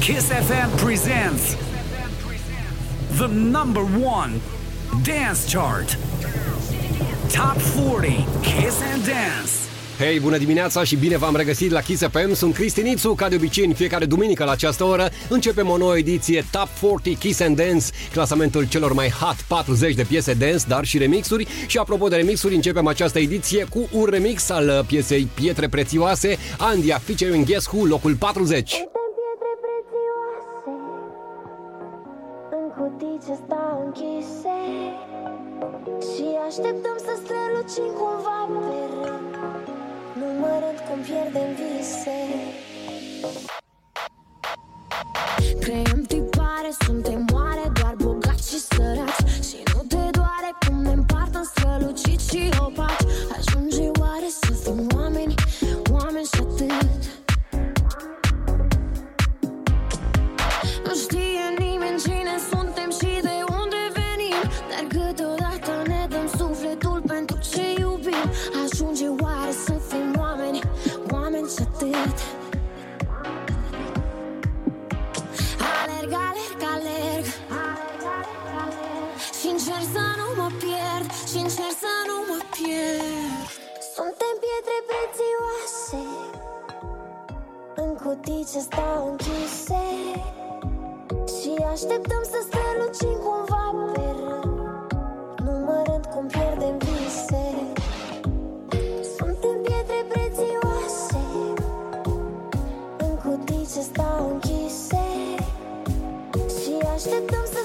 Kiss FM presents the number one dance chart. Top 40 Kiss and Dance. Hei, bună dimineața și bine v-am regăsit la Kiss FM. Sunt Cristinițu, ca de obicei în fiecare duminică la această oră începem o nouă ediție Top 40 Kiss and Dance, clasamentul celor mai hot 40 de piese dance, dar și remixuri. Și apropo de remixuri, începem această ediție cu un remix al piesei Pietre Prețioase, Andia featuring Guess Who, locul 40. Cutii ce stau închise Și așteptăm să strălucim cumva pe rând Numărând cum pierdem vise. Creăm tipare, suntem oare doar bogați și săraci? Și nu te doare cum ne împart în strălucit și opaci. Ajunge oare să fim oameni, oameni și atât cine suntem și de unde venim Dar câteodată ne dăm sufletul pentru ce iubim. Ajunge oare să fim oameni, oameni și atât. Alerg, alerg, alerg. Și încerc să nu mă pierd Și încerc să nu mă pierd. Suntem pietre prețioase. În cutii ce stau închise Și așteptăm să strălucim cumva pe rând. Numărând cum pierdem vise. Suntem pietre prețioase. În cutii ce stau închise. Și așteptăm să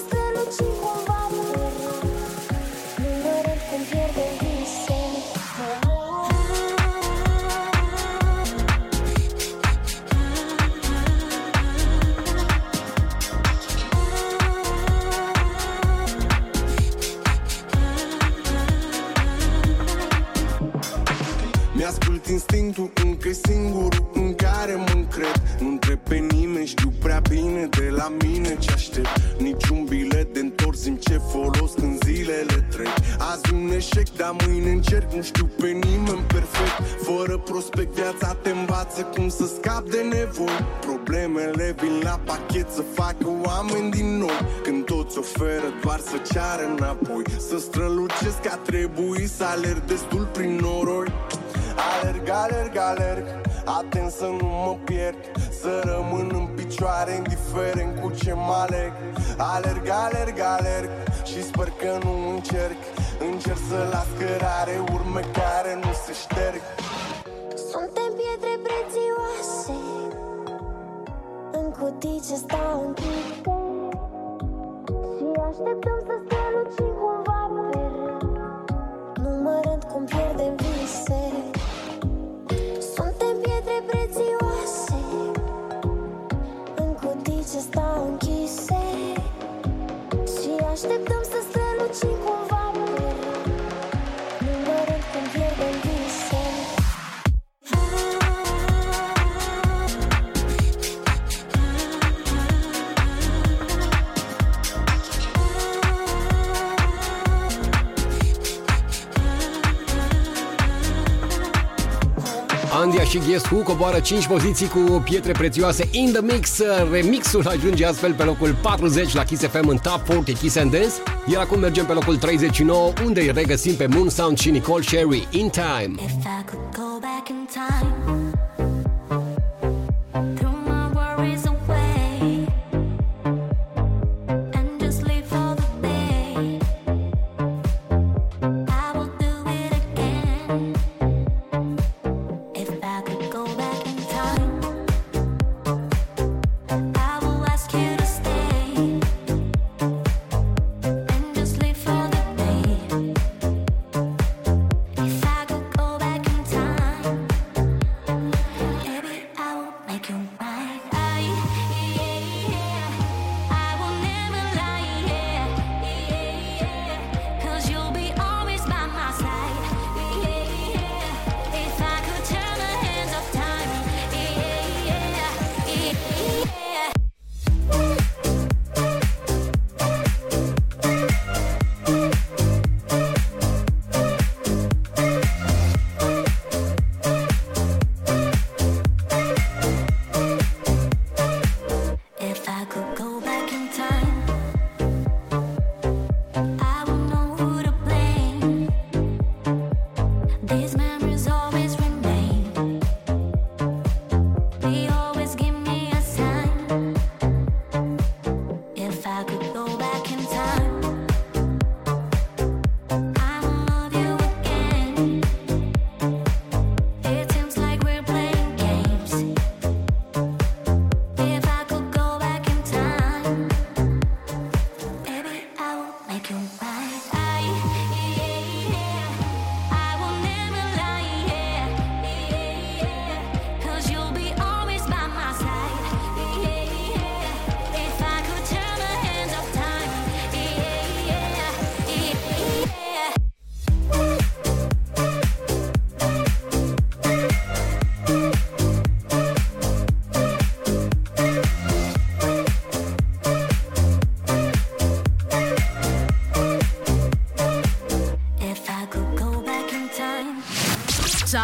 instinctul încă singurul în care mă încred. Nu întreb pe nimeni, știu prea bine de la mine ce aștept. Niciun bilet de întors în ce folos când zilele trec. Azi un eșec, dar mâine încerc, nu știu pe nimeni perfect. Fără prospect viața te învață cum să scap de nevoi. Problemele vin la pachet să facă oameni din noi. Când toți oferă doar să ceară înapoi. Să strălucesc a trebui să alerg destul prin noroi Alerg, alerg, alerg. Atent să nu mă pierd Să rămân în picioare Indiferent cu ce mă aleg. Alerg, alerg, alerg Și sper că nu încerc. Încerc să las cărare Urme care nu se șterg. Suntem pietre prețioase. În cutii ce stau închise Și așteptăm să strălucim cumva pe rând. Numărând cum pierdem așteptăm să strălucim cumva pe rând Numărând cum pierdem Andia și Guess Who coboară 5 poziții cu pietre prețioase in the mix. Remixul ajunge astfel pe locul 40 la Kiss FM în Top 40 Kiss and Dance. Iar acum mergem pe locul 39 unde îi regăsim pe Moon Sound și Nicole Sherry In Time. If I could go back in time,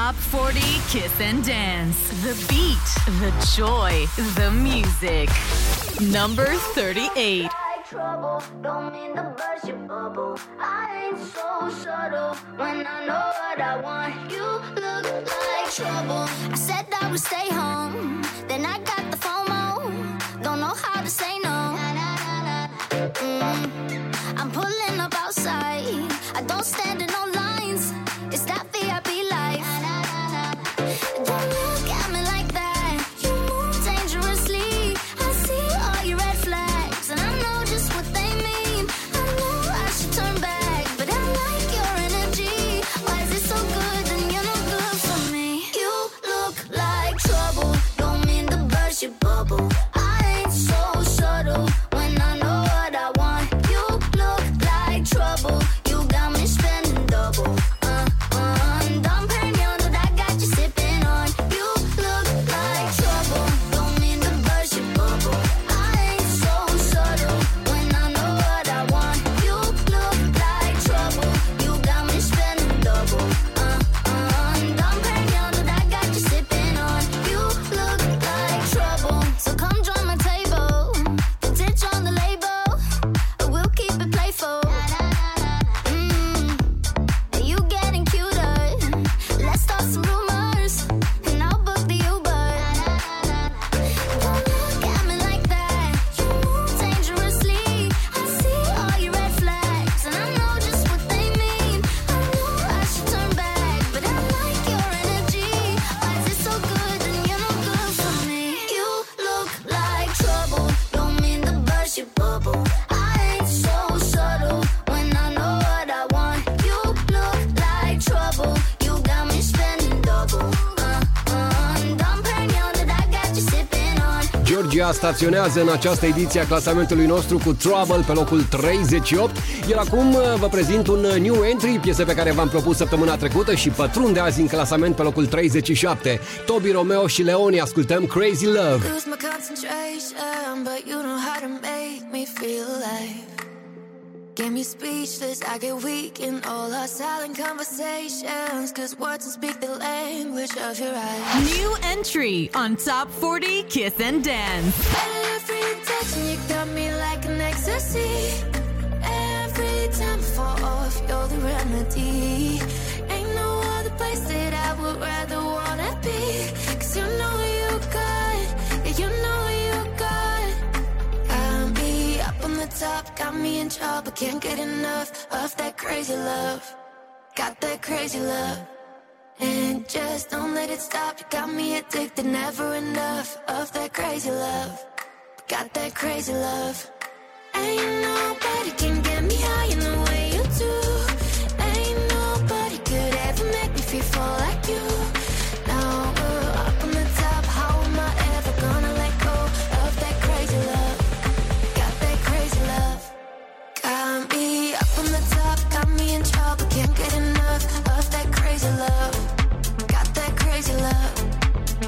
Top 40 Kiss and Dance. The beat, the joy, the music. Number 38. On. Georgia staționează în această ediție a clasamentului nostru cu Trouble pe locul 38. Iar acum uh, vă prezint un uh, new entry, piesă pe care v-am propus săptămâna trecută și pătrunde azi în clasament pe locul 37. Toby Romeo și Leoni ascultăm Crazy Love. Get me speechless, I get weak in all our silent conversations. Cause words don't speak the language of your eyes. New entry on Top 40 Kiss and Dance. Every touch you got me like an ecstasy. Every time I fall off, you're the remedy. Ain't no other place that I would rather wanna be. Cause you know top, got me in trouble. Can't get enough of that crazy love. Got that crazy love. And just don't let it stop. You got me addicted, never enough of that crazy love. Got that crazy love. Ain't nobody can get me high in the way you do. Ain't nobody could ever make me feel like But can't get enough of that crazy love, got that crazy love,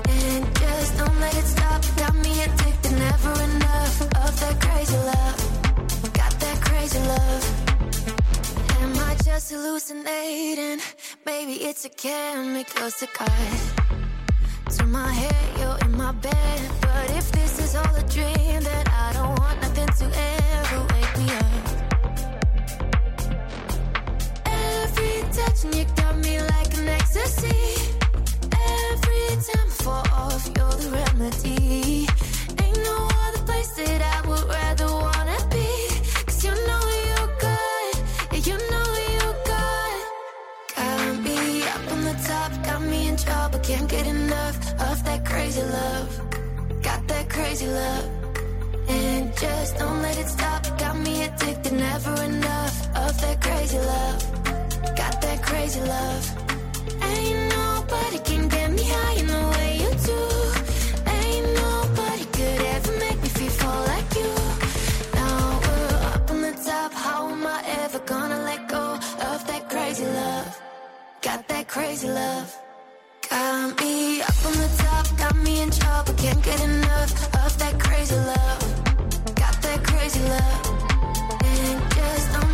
and it just don't let it stop. Got me addicted, never enough of that crazy love, got that crazy love. Am I just hallucinating? Maybe it's a chemical side to my head. You're in my head, but if this is all a dream, then I don't want nothing to ever wake me up. Just don't let it stop. Got me addicted, never enough of that crazy love. Got that crazy love. Ain't nobody can get me high in the way you do. Ain't nobody could ever make me feel fall like you. Now we're up on the top. How am I ever gonna let go of that crazy love? Got that crazy love. Got me up on the top, got me in trouble. Can't get enough of that crazy love. Got that crazy love. And just don't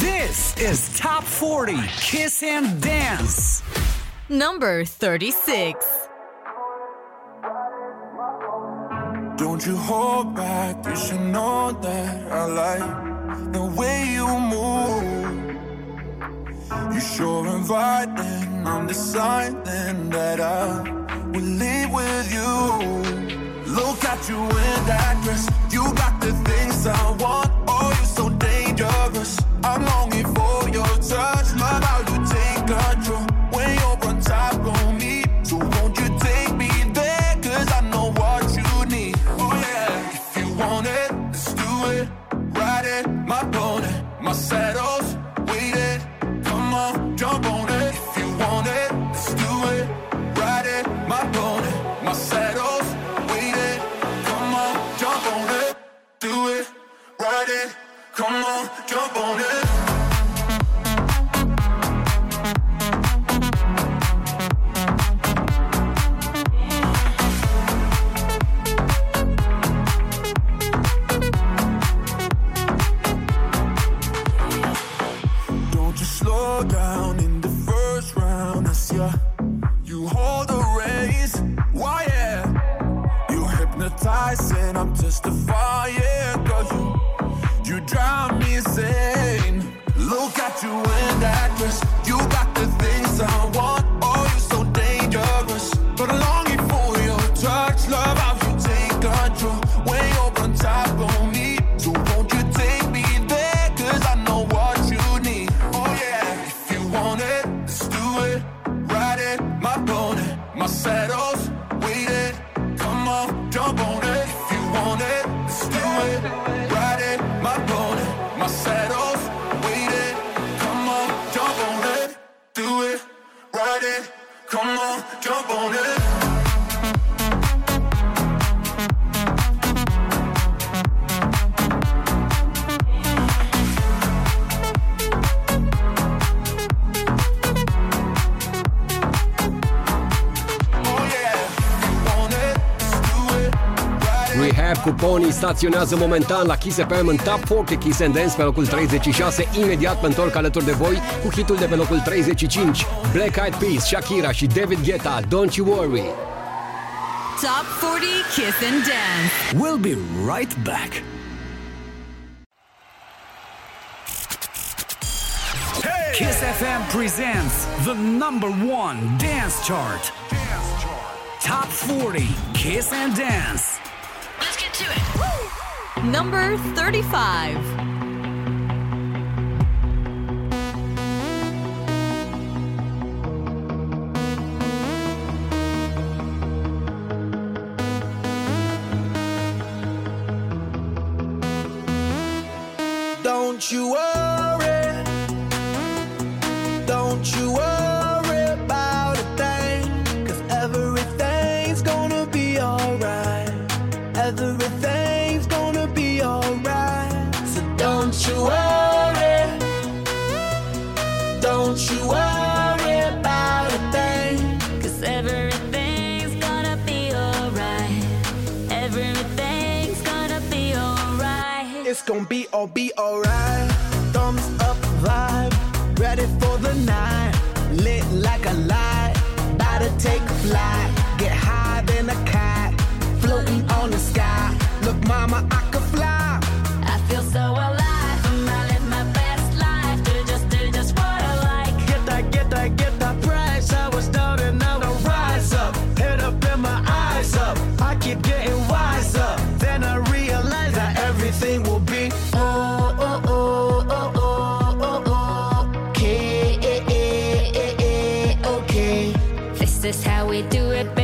This is Top 40 Kiss and Dance. Number 36. Don't you hold back, you should know that I like the way you move. You sure inviting, I'm deciding that I will live with you. Look at you in that dress, you got the things I want I'm longing for your touch. staționează momentan la Kiss FM în Top 40 Kiss and Dance pe locul 36. Imediat mă întorc alături de voi cu hitul de pe locul 35, Black Eyed Peas, Shakira și David Guetta, Don't You Worry. Top 40 Kiss and Dance. We'll be right back. Hey! Kiss FM presents the number one dance chart. Dance chart. Top 40 Kiss and Dance. Number 35. this how we do it.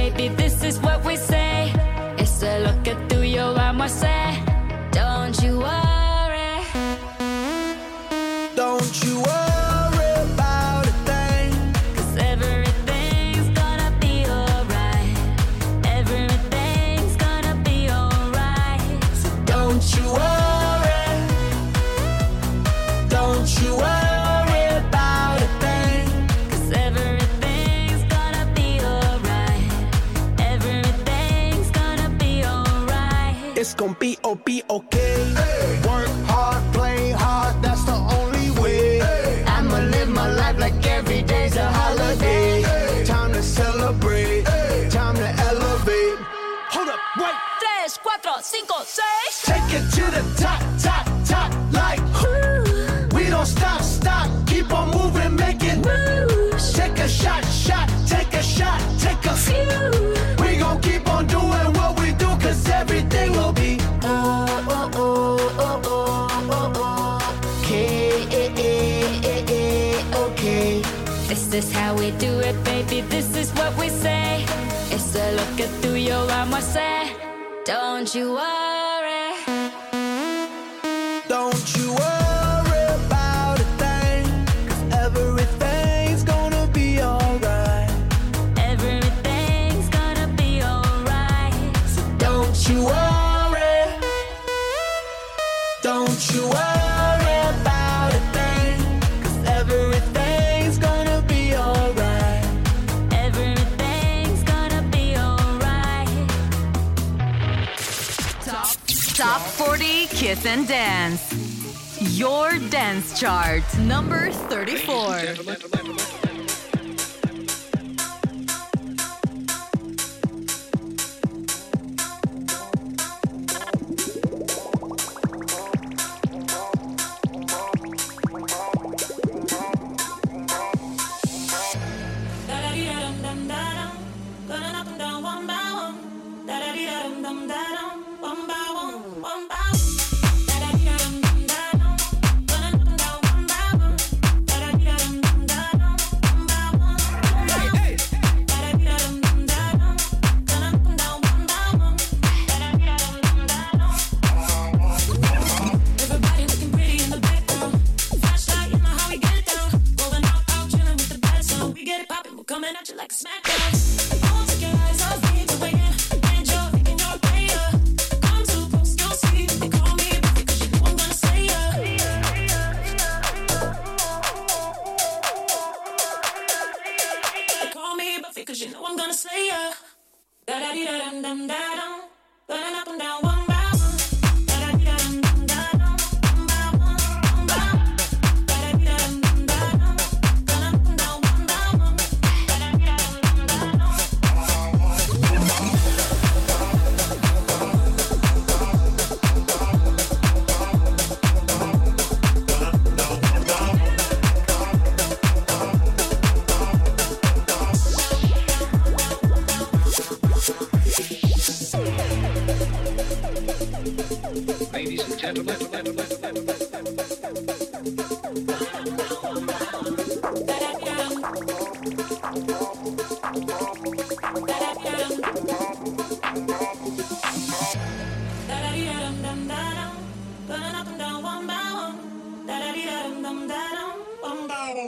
Hare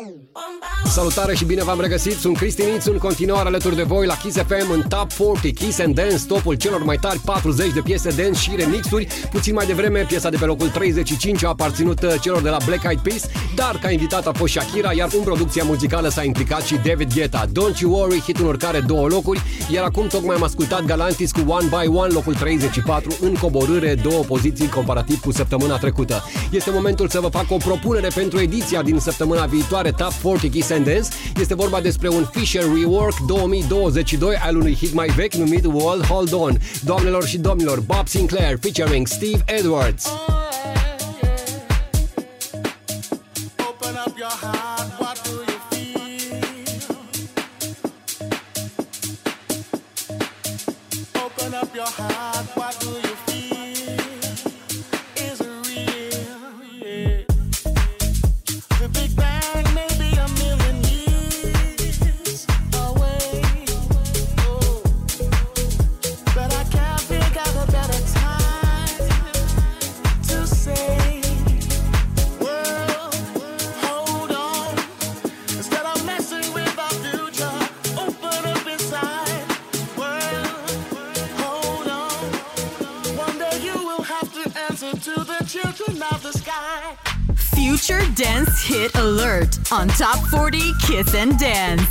Salutare și bine v-am regăsit, sunt Cristi Nițu, în continuare alături de voi la Kiss FM în Top 40 Kiss and Dance, topul celor mai tari 40 de piese dance și remixuri. Puțin mai devreme, piesa de pe locul 35 a aparținut uh, celor de la Black Eyed Peas, dar ca invitat a fost Shakira, iar în producția muzicală s-a implicat și David Guetta. Don't You Worry, hit în oricare două locuri, iar acum tocmai am ascultat Galantis cu One by One, locul 34, în coborâre două poziții comparativ cu săptămâna trecută. Este momentul să vă fac o propunere pentru ediția din săptămâna viitoare, Top 40 Kiss and Dance. Este vorba despre un Fisher Rework 2022 al unui hit mai vechi numit Wall Hold On. Doamnelor și domnilor, Bob Sinclair featuring Steve Edwards. Oh, yeah, yeah. Open up your heart. Kiss and Dance.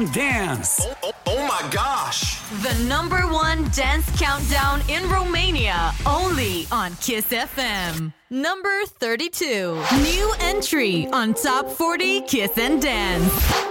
and dance. Oh, oh, oh, my gosh. The number one dance countdown in Romania, only on Kiss FM. Number 32. New entry on Top 40 Kiss and Dance.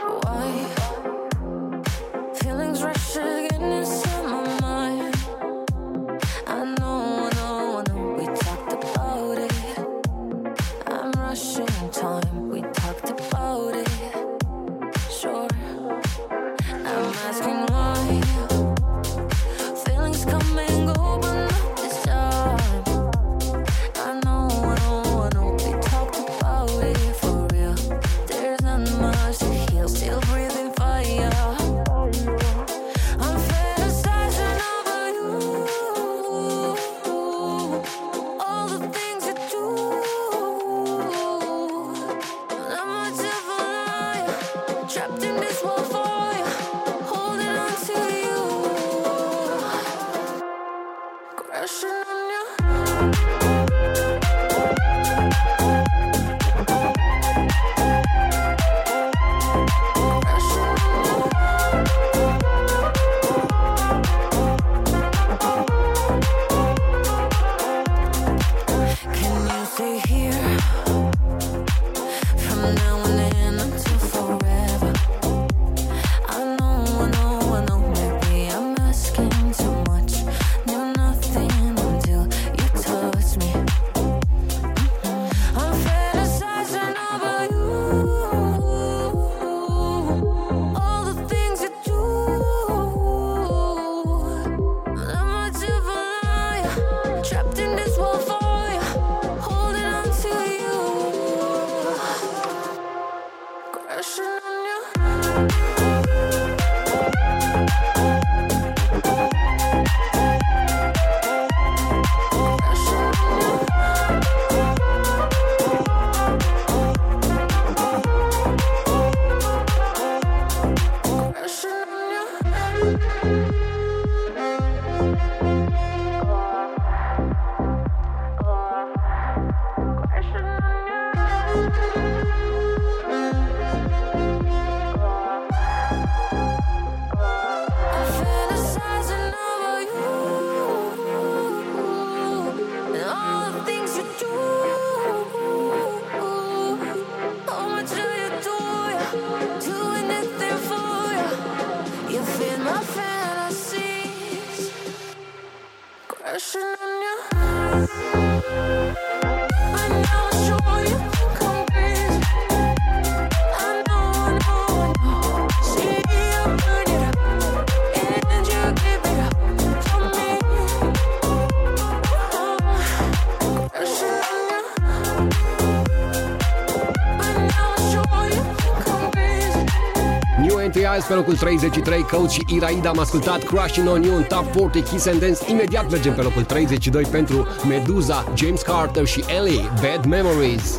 Miles pe locul 33, Coach și Iraida am ascultat Crushing On You în Top 40 Kiss and Dance. Imediat mergem pe locul 32 pentru Medusa, James Carter și Ellie, Bad Memories.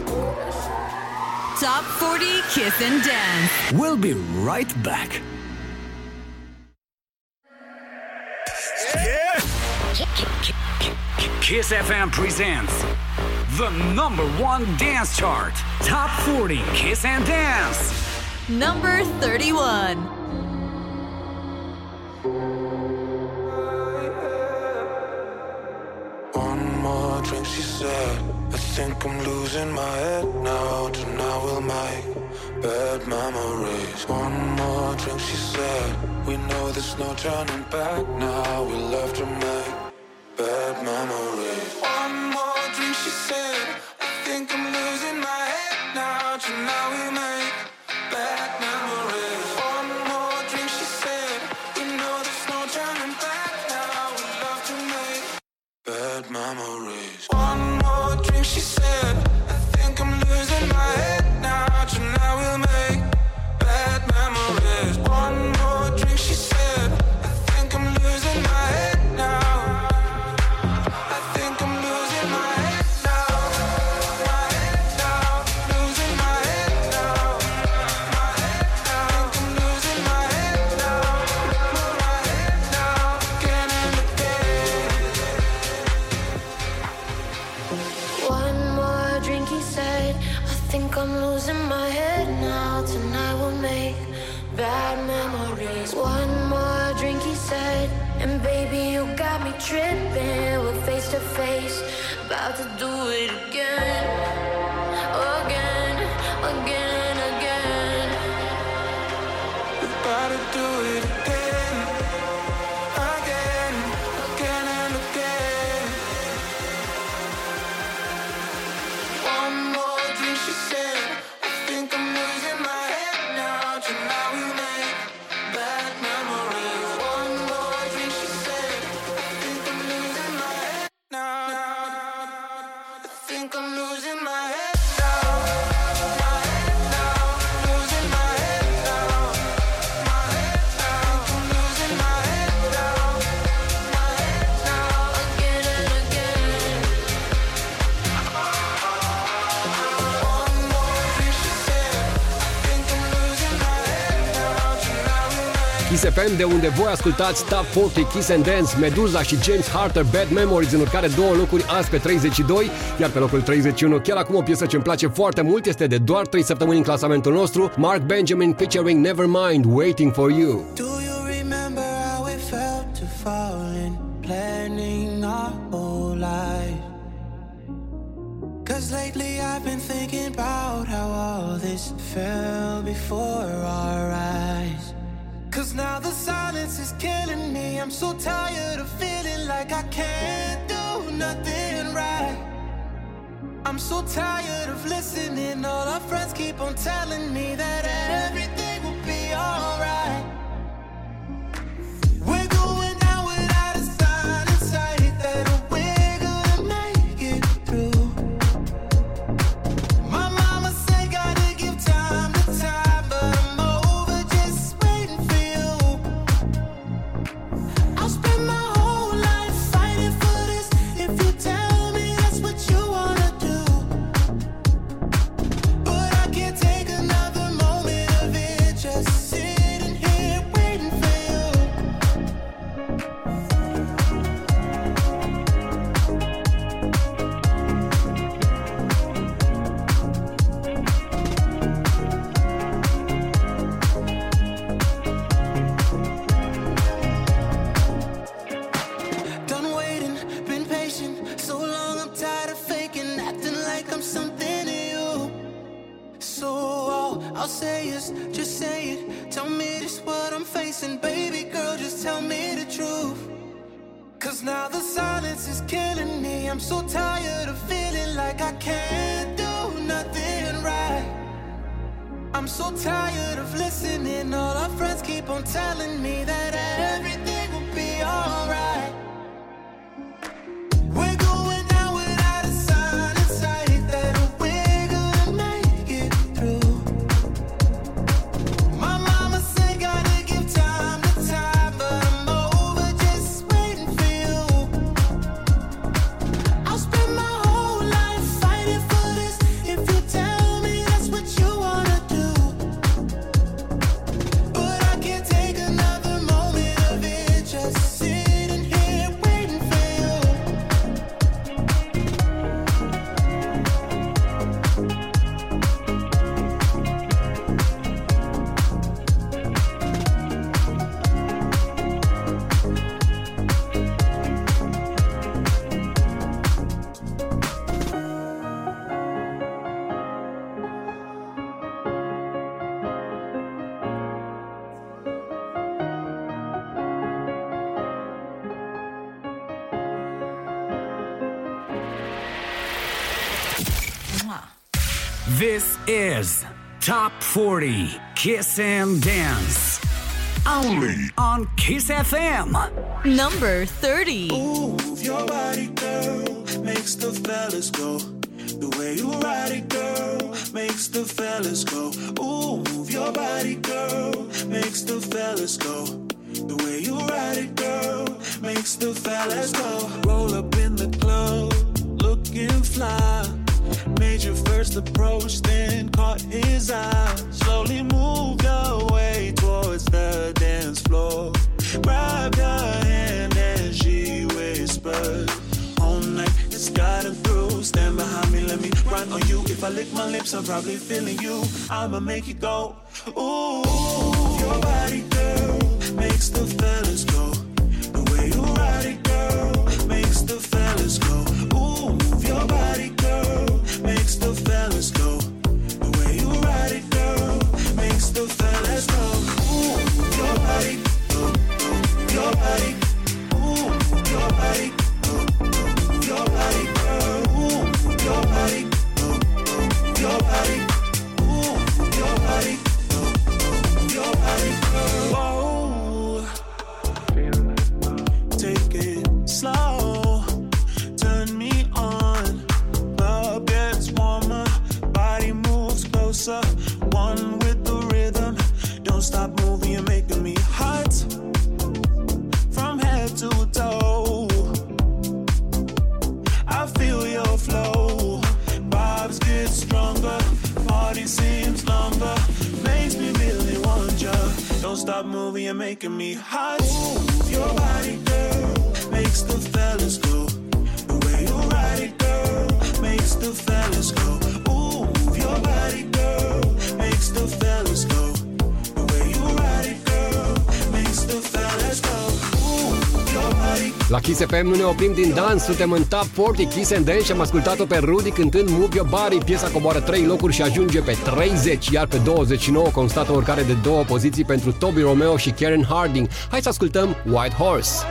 Top 40 Kiss and Dance. We'll be right back. Kiss FM presents the number one dance chart, Top 40 Kiss and Dance. Number 31. drink, she said. I think I'm losing my head now. Tonight we'll make bad memories. One more drink, she said. We know there's no turning FM, de unde voi ascultați Top 40 Kiss and Dance, Meduza și James Harter, Bad Memories, în urcare două locuri azi pe 32, iar pe locul 31, chiar acum o piesă ce îmi place foarte mult, este de doar 3 săptămâni în clasamentul nostru, Mark Benjamin featuring Nevermind, Waiting for You. I can't do nothing right. I'm so tired of listening. All our friends keep on telling me that 40 Kiss and Dance. Only on Kiss FM. Number 30. Move your body, girl, makes the fellas go. The way you ride it, girl, makes the fellas go. Ooh, move your body, girl, makes the fellas go. The way you ride it, girl, makes the fellas go. Roll up in the club, looking fly. Made your first approach, then caught his eye. Slowly moved away towards the dance floor. Grabbed her hand and she whispered, All night, it's gotten through. Stand behind me, let me run on you. If I lick my lips, I'm probably feeling you. I'ma make it go. Ooh, your body, girl, makes the fellow. over, you're making me hot. Ooh, your body, girl, makes the fellas go. The way you ride it, girl, makes the fellas go. La Kiss FM nu ne oprim din dans, suntem în Top 40 Kiss and Dance și am ascultat-o pe Rudy cântând Move Your Body. Piesa coboară 3 locuri și ajunge pe 30, iar pe 29 constată o urcare de două poziții pentru Toby Romeo și Karen Harding. Hai să ascultăm White Horse.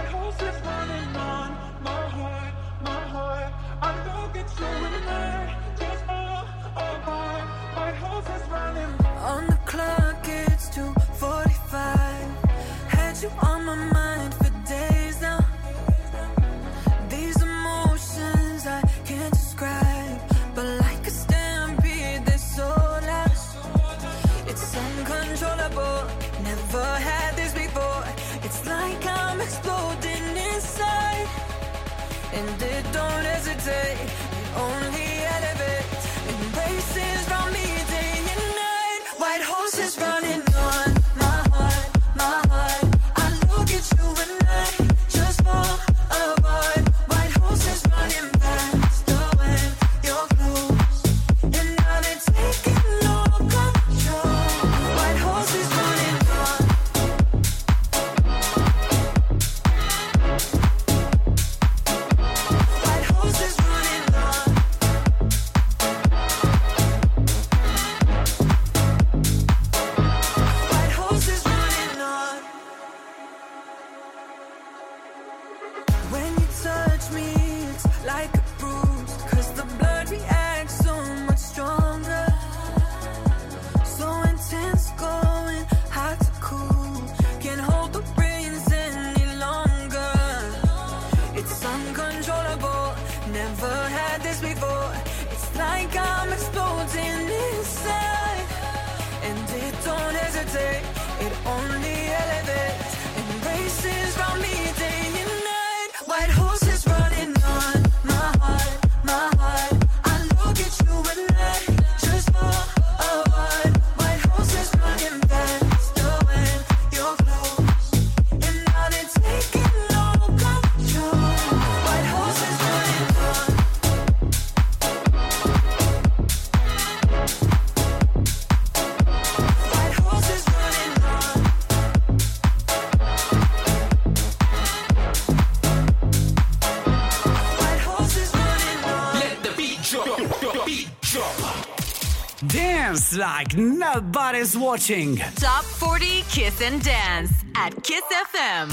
dance like nobody's watching. Top 40 Kiss and Dance at Kiss FM.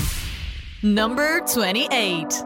Number 28.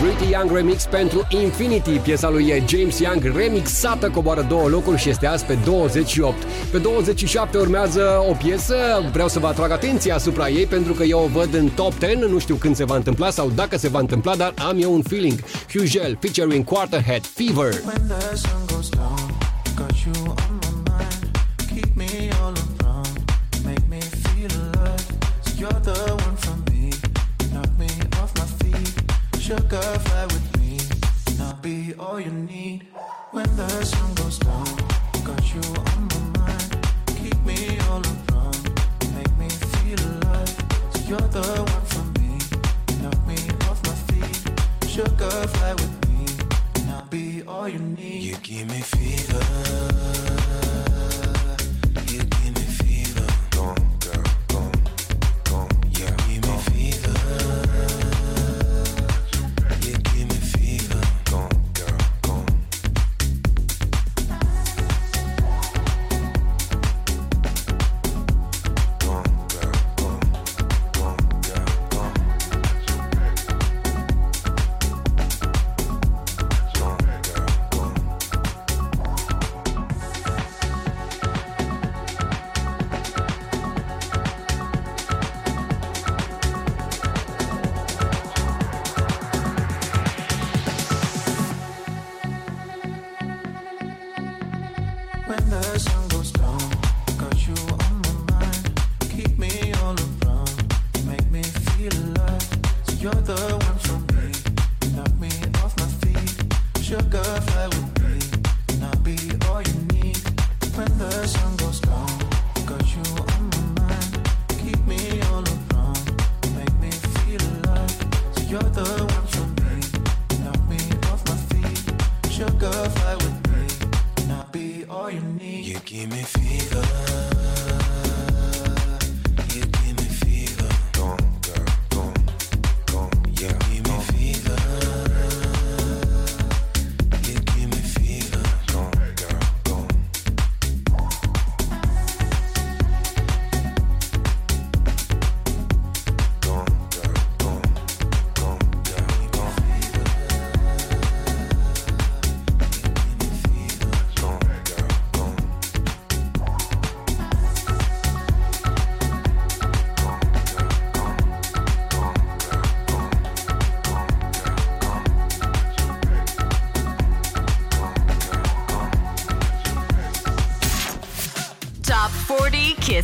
Pretty Young Remix pentru Infinity, piesa lui James Young remixată coboară două locuri și este azi pe 28. Pe 27 urmează o piesă, vreau să vă atrag atenția asupra ei pentru că eu o văd în top 10, nu știu când se va întâmpla sau dacă se va întâmpla, dar am eu un feeling. Hugel featuring Quarterhead Fever. When the sun goes down, got you Sugar fly with me, and I'll be all you need. When the sun goes down, got you on my mind. Keep me all around, make me feel alive. So you're the one for me, knock me off my feet. Sugar fly with me. and I'll be all you need. You give me fever.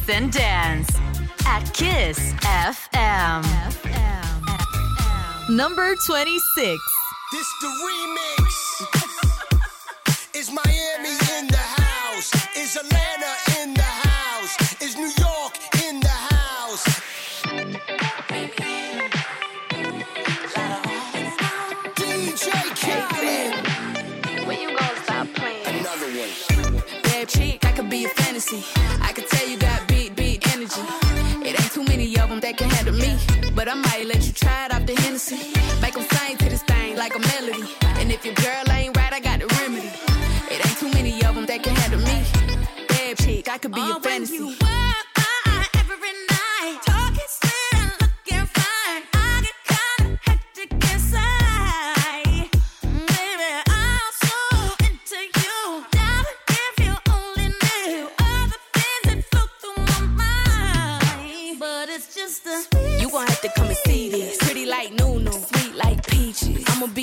40 and Dance at Kiss FM. Number 26. like a melody. And if your girl ain't right, I got the remedy. It ain't too many of them that can handle me. Bad chick, I could be oh, your fantasy.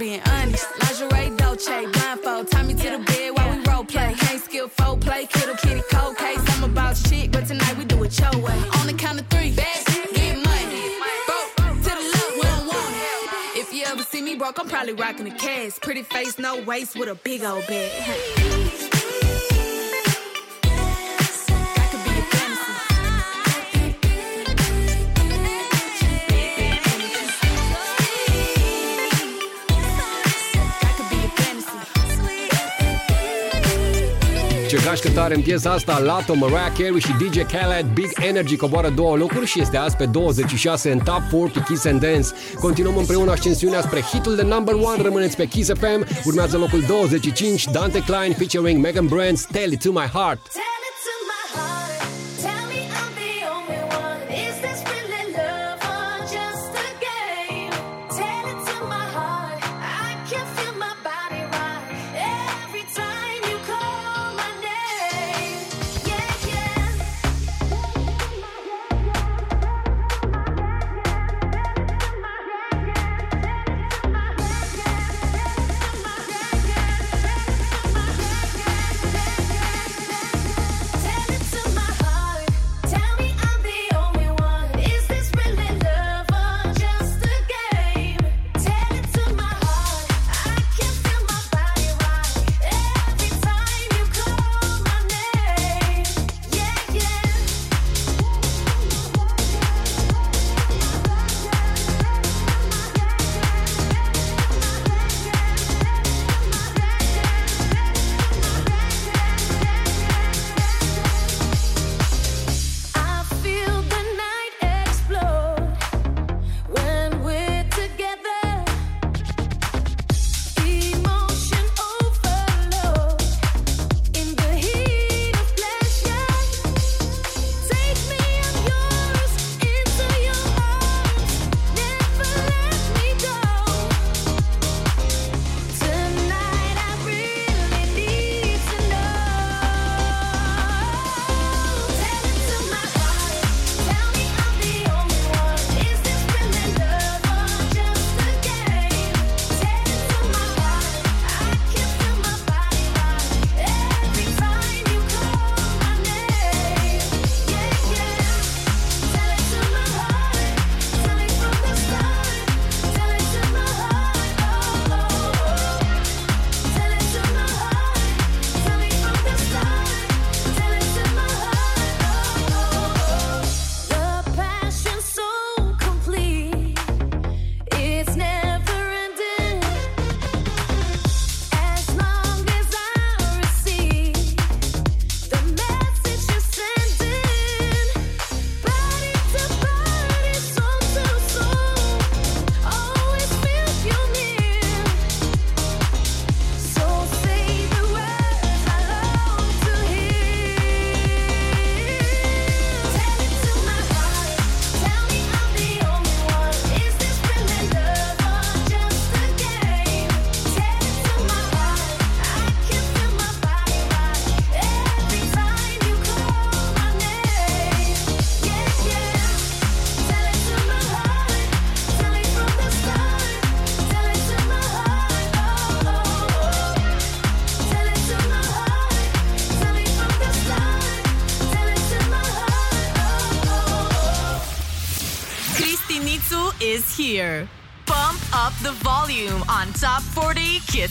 being honest. Lingerie, Dolce, blindfold. Tie me to the bed while we role play. Can't skill four play, kiddo kitty cold case. I'm about shit, but tonight we do it your way. On the count of three, bad get money. Broke to the left, we don't want it. If you ever see me broke, I'm probably rocking the cash. Pretty face, no waist, with a big old bag. Ce gașcă tare în piesa asta, Lato, Mariah Carey și DJ Khaled, Big Energy coboară două locuri și este azi pe 26 în Top 40 Kiss and Dance. Continuăm împreună ascensiunea spre hitul de number 1, rămâneți pe Kiss FM, urmează locul 25, Dante Klein featuring Megan Brands, Tell It To My Heart. Tell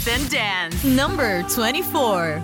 and. Number 24.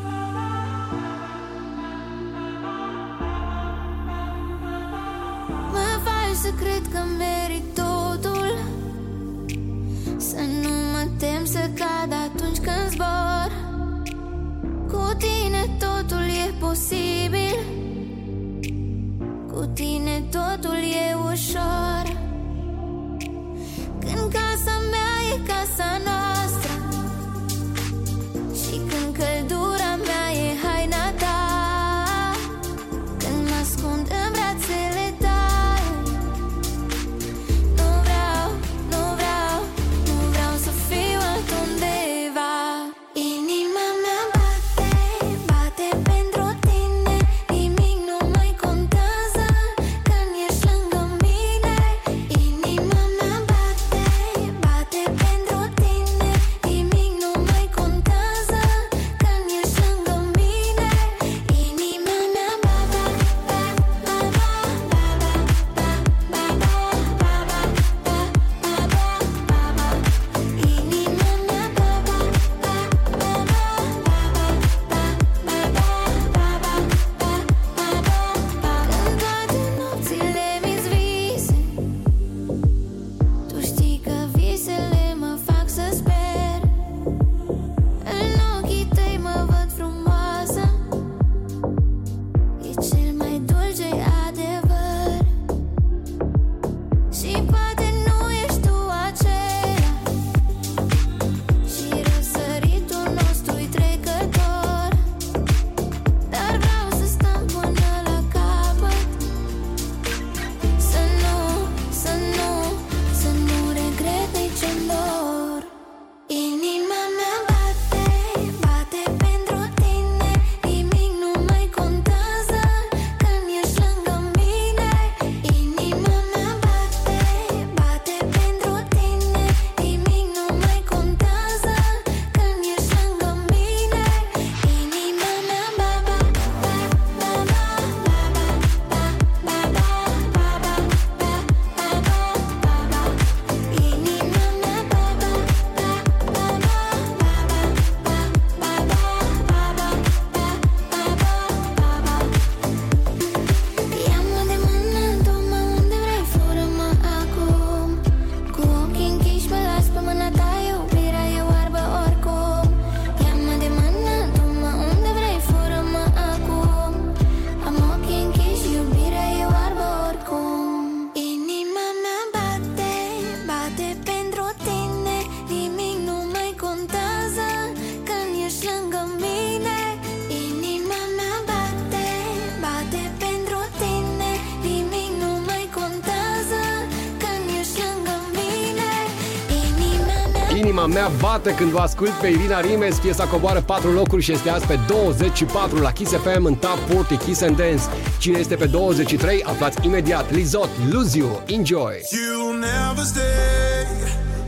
dată când vă ascult pe Irina Rimes, piesa coboară 4 locuri și este azi pe 24 la Kiss FM în Top 40 Kiss and Dance. Cine este pe 23, aflați imediat. Lizot, Lose You, Enjoy! You'll never stay,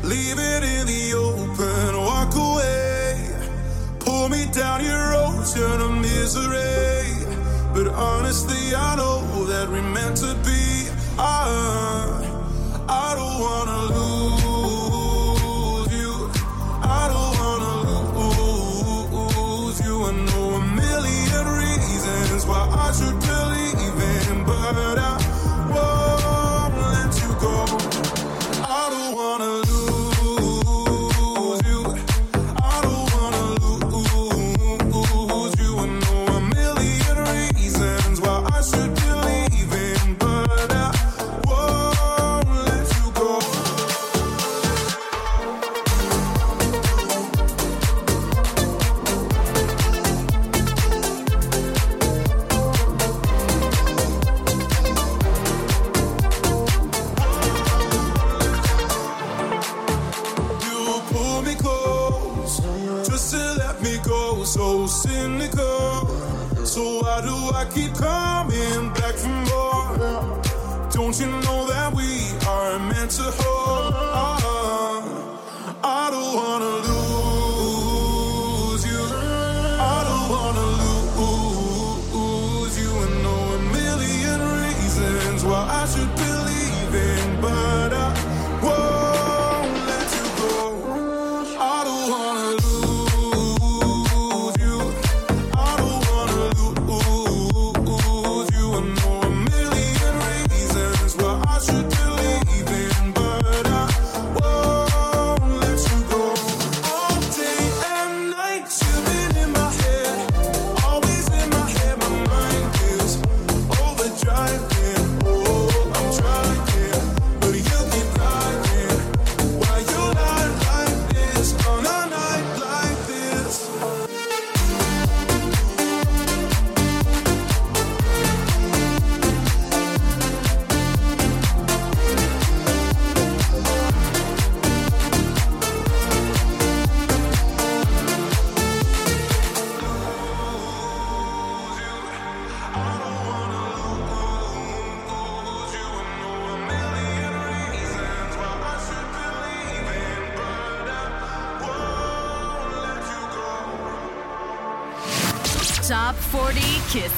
leave it in the open, walk away, pull me down your ocean of misery. But honestly, I know that we meant to be. I, I don't wanna lose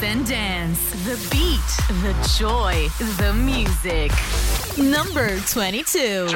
and dance. The beat, the joy, the music. Number 22.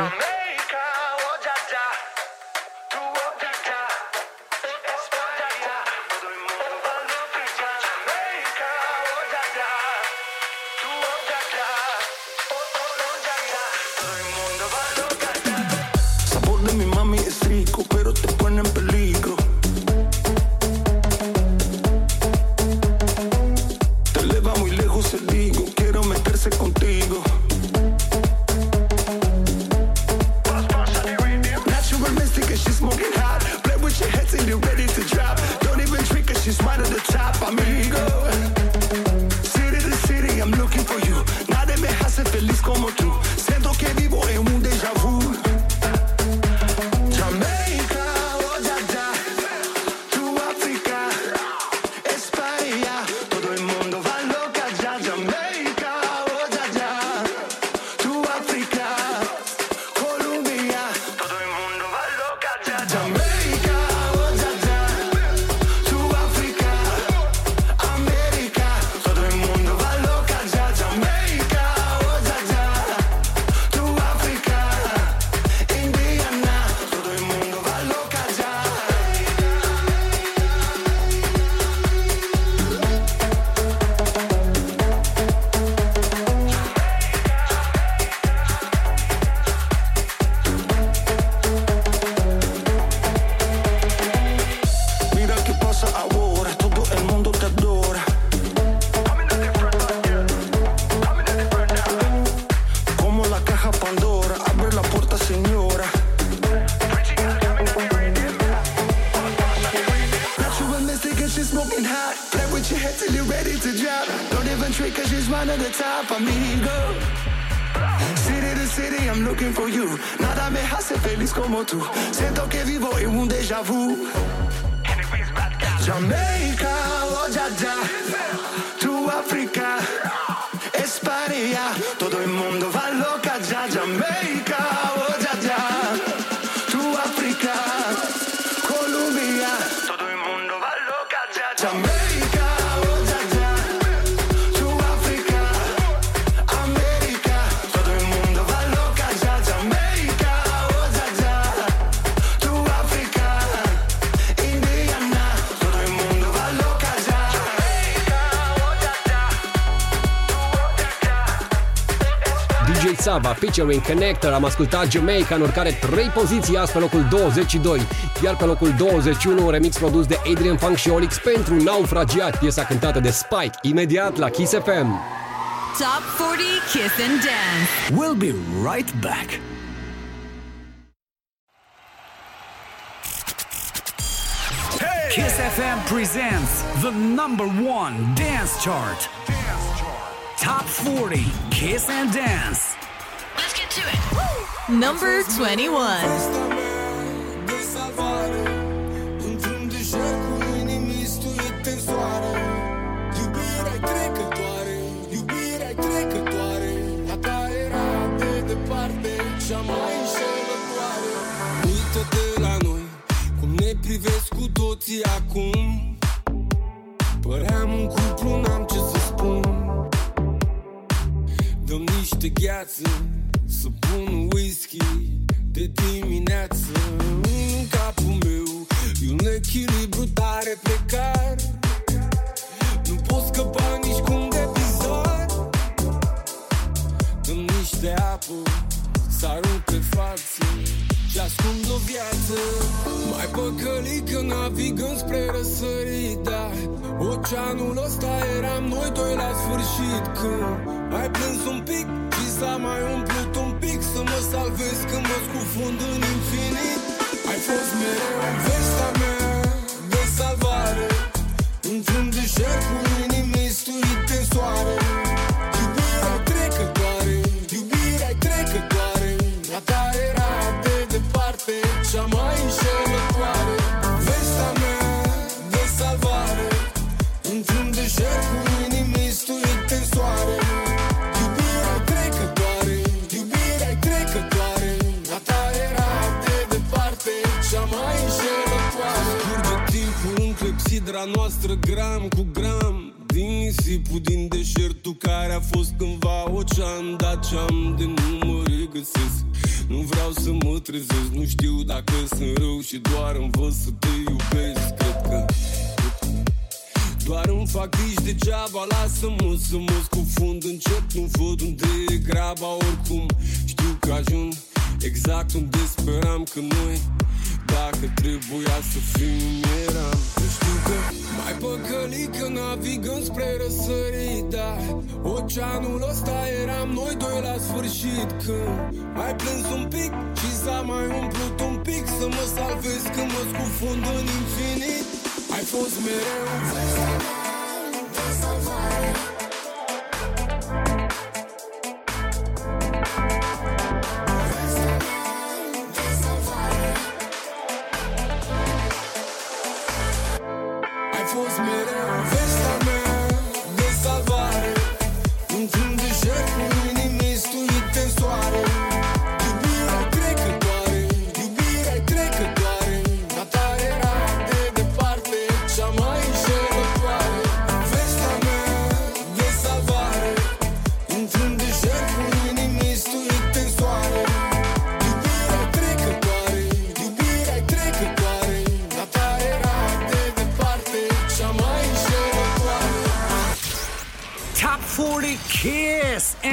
featuring Connector am ascultat Jamaica în urcare 3 poziții, azi pe locul 22, iar pe locul 21 un remix produs de Adrian Funk și Olix pentru Naufragiat, piesa cântată de Spike, imediat la Kiss FM. Top 40 Kiss and Dance. We'll be right back. Hey! Kiss FM presents the number one dance chart. Dance chart. Top 40 Kiss and Dance. number 21. când Ai plâns un pic și s-a mai umplut un pic Să mă salvez când mă scufund în infinit. Ai fost mereu în vestea mea de salvare Într-un deșert cu inimii stuite în soare. Hidra noastră gram cu gram Din nisipul din deșertul care a fost cândva ocean Dar ce-am de nu mă regăsesc. Nu vreau să mă trezesc Nu știu dacă sunt rău și doar învăț să te iubesc. Cred că doar îmi fac griji degeaba Lasă-mă să mă scufund încet Nu văd unde e graba Oricum. Știu că ajung Exact unde speram că noi Dacă trebuia să fim eram Că știu că mai păcălit că navigăm spre răsărit Dar oceanul ăsta eram noi doi la sfârșit. Când ai plâns un pic și s-a mai umplut un pic Să mă salvez când mă scufund în infinit. Ai fost mereu. Ai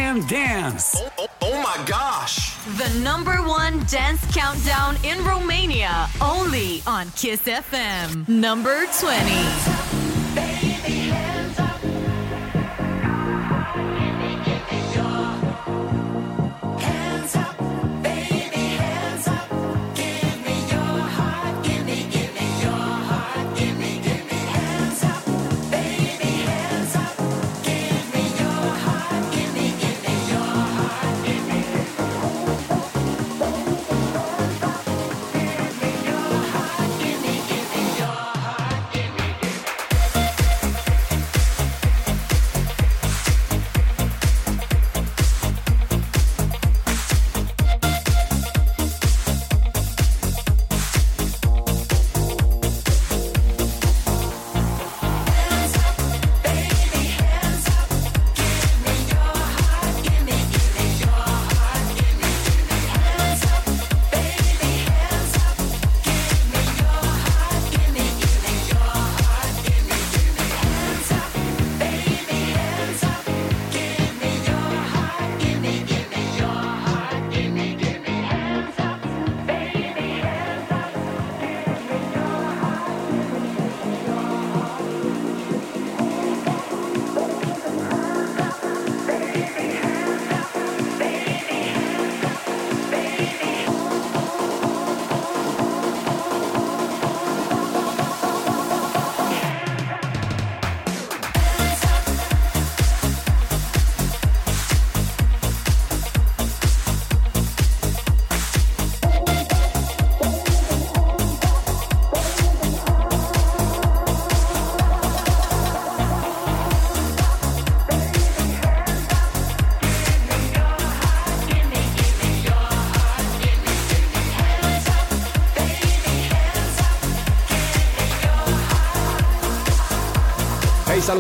Kiss and Dance. Oh, oh, oh my gosh. The number one dance countdown in Romania, only on Kiss FM. Number 20.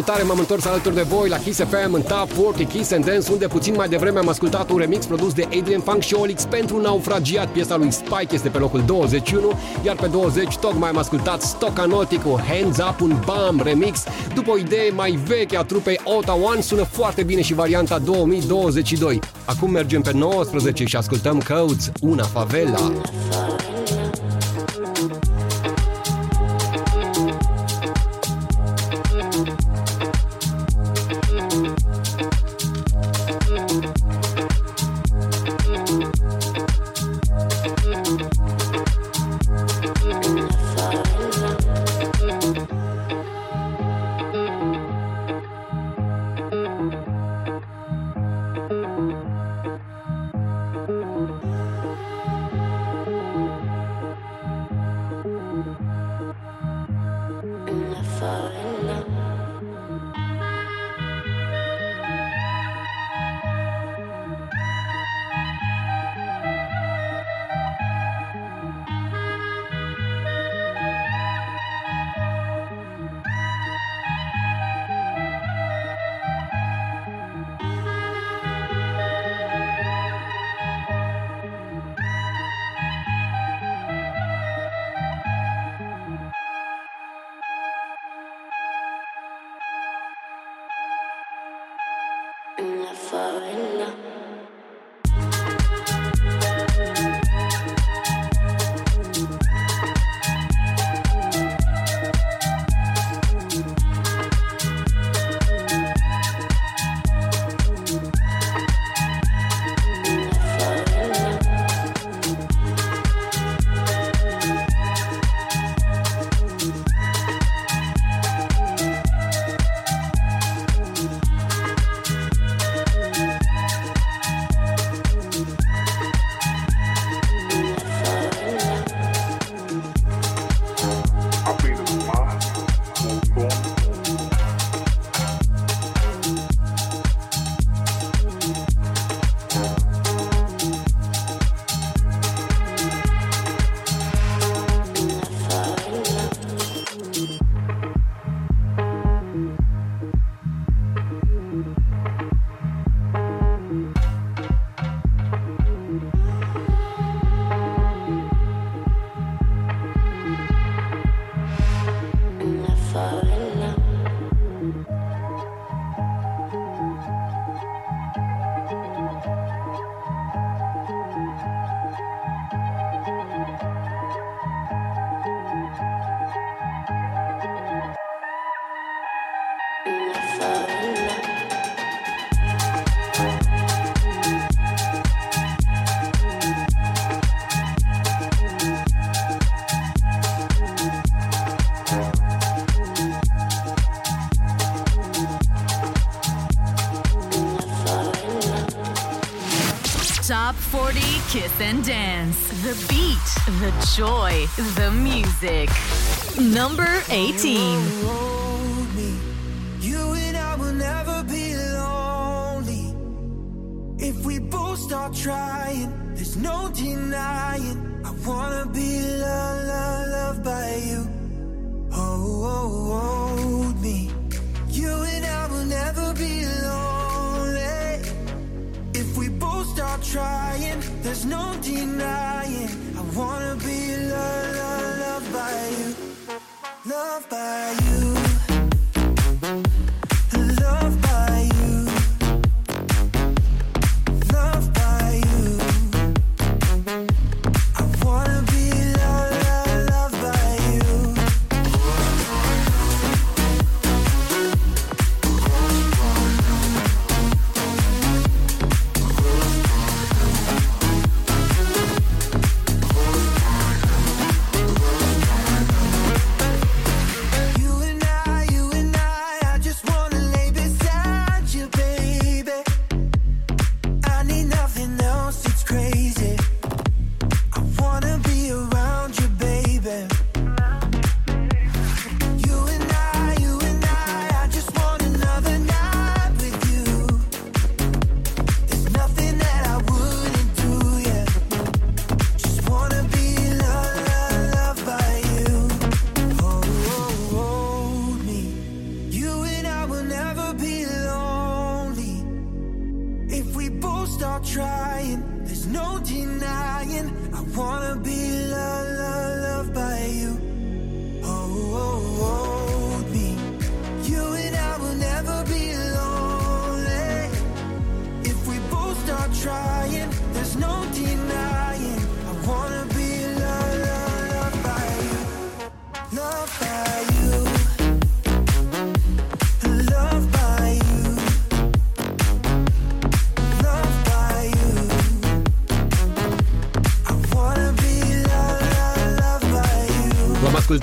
Salutare, m-am întors alături de voi la Kiss FM în Top 40 Kiss and Dance, unde puțin mai devreme am ascultat un remix produs de Adrian Funk și Olix pentru Naufragiat. Piesa lui Spike este pe locul 21, iar pe 20 tocmai am ascultat Stocanotic cu Hands Up, un BAM remix. După o idee mai veche a trupei Ota One, sună foarte bine și varianta 2022. Acum mergem pe 19 și ascultăm Codes, Una Favela. La Kiss and Dance. The beat, the joy, the music. Number 18. hold me. You and I will never be lonely. If we both start trying, there's no denying. I wanna be there's no denying.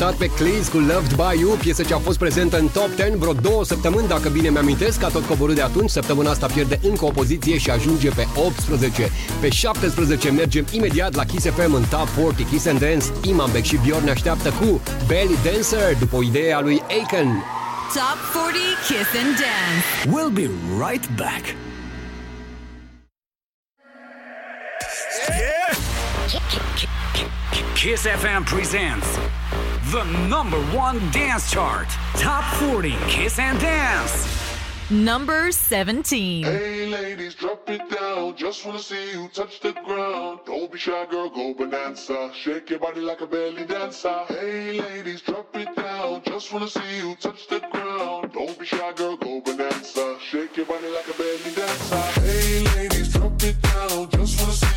Ascultat pe Cleese cu Loved By You, piesă ce a fost prezentă în top 10 vreo două săptămâni, dacă bine mi-amintesc, a tot coborât de atunci. Săptămâna asta pierde încă o poziție și ajunge pe 18. Pe 17 mergem imediat la Kiss FM în Top 40 Kiss and Dance. Iman Beck și Bjorn ne așteaptă cu Belly Dancer, după o idee a lui Aiken. Top 40 Kiss and Dance. We'll be right back. Kiss FM presents the number one dance chart. Top 40 Kiss and Dance. number 17. Hey ladies, drop it down. Just wanna see you touch the ground. Don't be shy, girl, go bonanza. Shake your body like a belly dancer. Hey ladies, drop it down. Just wanna see you touch the ground. Don't be shy, girl, go bonanza. Shake your body like a belly dancer. Hey ladies, drop it down. Just wanna see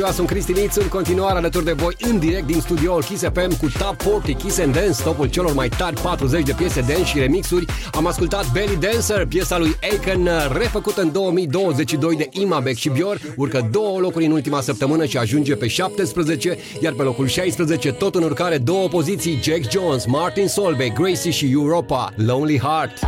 Ziua, bună ziua, sunt Cristi Niț, în continuare alături de voi în direct din studioul Kiss FM cu Top 40 Kiss and Dance, topul celor mai tari 40 de piese dance și remixuri. Am ascultat Belly Dancer, piesa lui Aiken, refăcută în 2022 de Imabec și Bior, urcă două locuri în ultima săptămână și ajunge pe 17, iar pe locul 16 tot în urcare două poziții Jack Jones, Martin Solveig, Gracie și Europa, Lonely Heart.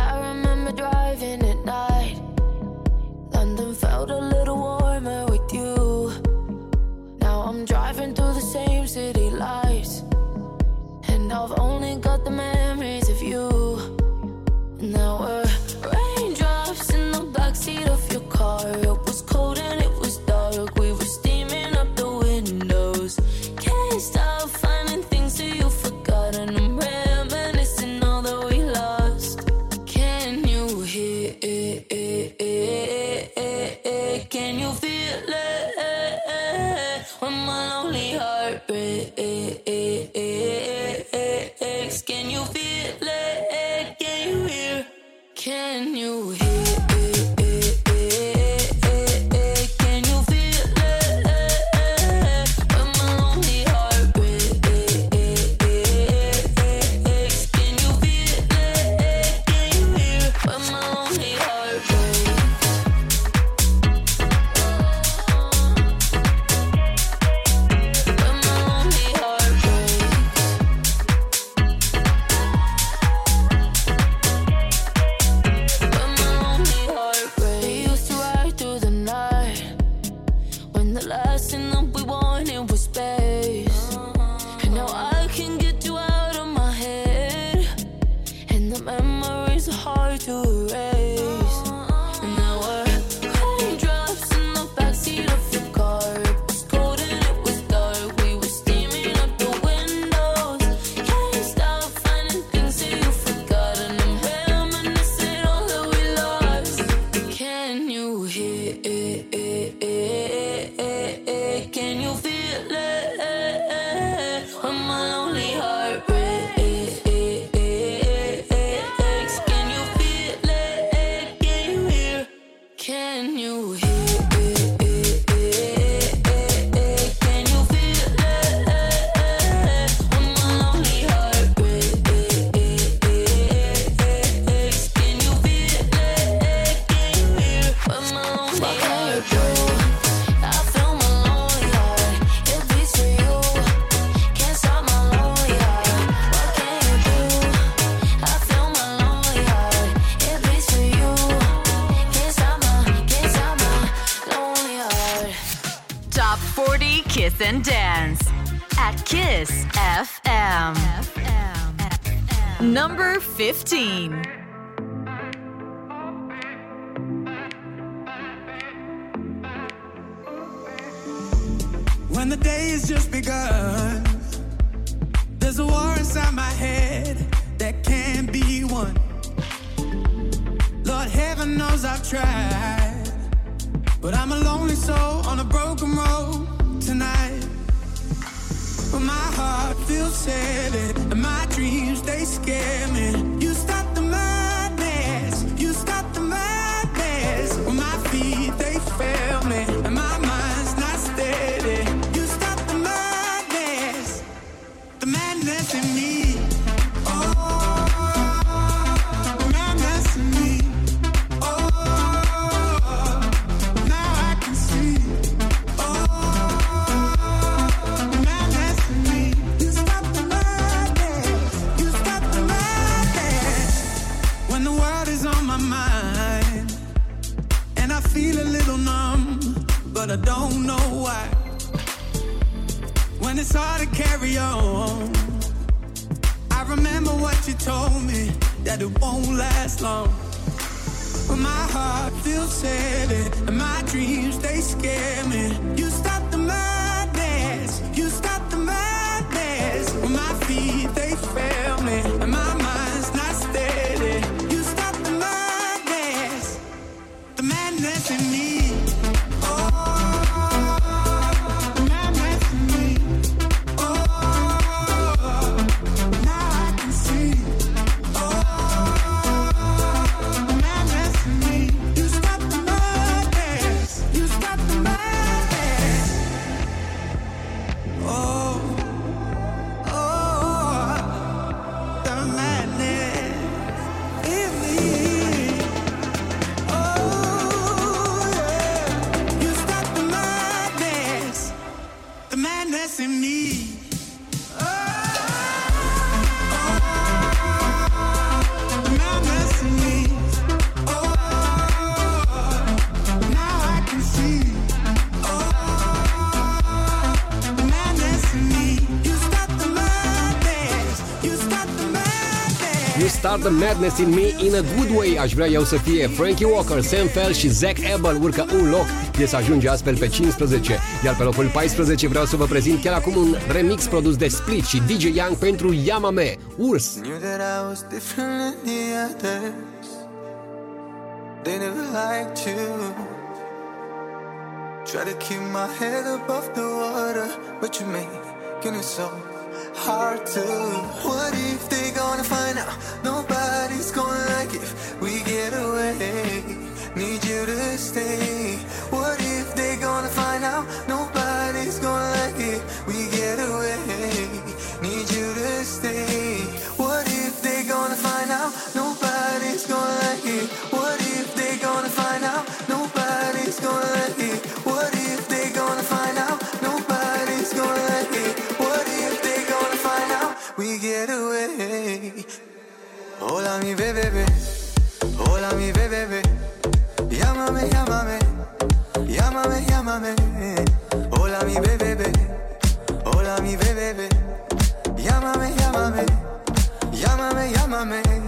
Kiss and Dance at Kiss FM. Number 15. When the day has just begun, there's a war inside my head that can't be won. Lord, heaven knows I've tried, but I'm a lonely soul on a broken road tonight. But my heart feels sad and my dreams they scare me. I don't know why. When it's hard to carry on, I remember what you told me that it won't last long. But my heart feels sad and my dreams they scare me. You stop the Madness in Me in a Good Way Aș vrea eu să fie Frankie Walker, Sam Fell și Zach Ebel urcă un loc Piesa ajunge astfel pe 15 Iar pe locul 14 vreau să vă prezint chiar acum un remix produs de Split și DJ Young pentru Yamame, Urs Knew that I was different than the others. They never liked you. Try to keep my head above the water, but you making it so hard to. What if they gonna find out? Nobody's gonna like if we get away. Need you to stay. What if they gonna find out? Nobody's Llámame, llámame, llámame, llámame. Hola mi bebé, hola mi bebé. Llámame, llámame, llámame, llámame.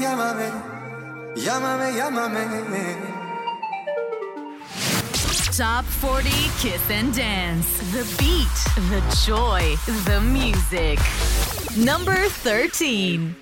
llámame, llámame, llámame. Top 40 Kiss and Dance. The beat, the joy, the music. Number 13.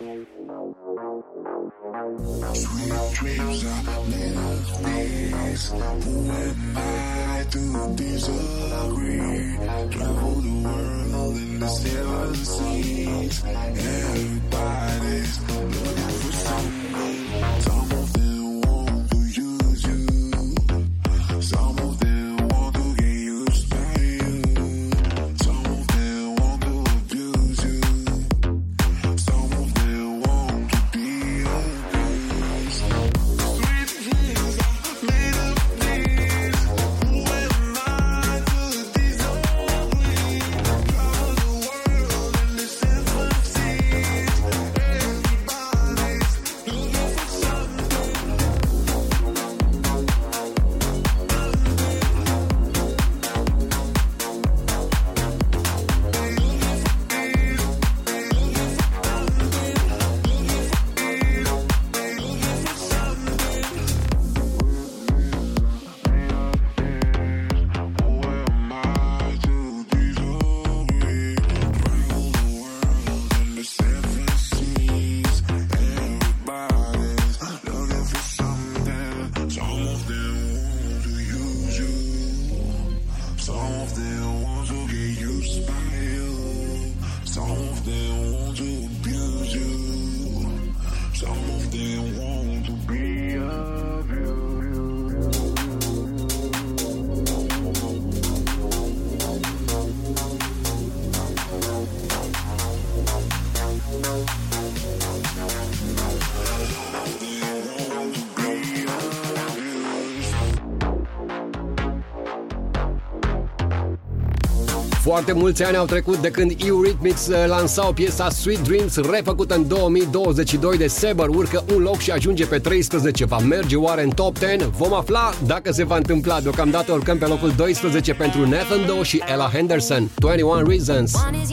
Foarte mulți ani au trecut de când Eurythmics uh, lansau piesa Sweet Dreams, refăcută în 2022 de Seber, urcă un loc și ajunge pe 13. Va merge oare în top 10? Vom afla dacă se va întâmpla. Deocamdată urcăm pe locul 12 pentru Nathan Doe și Ella Henderson. 21 Reasons. One is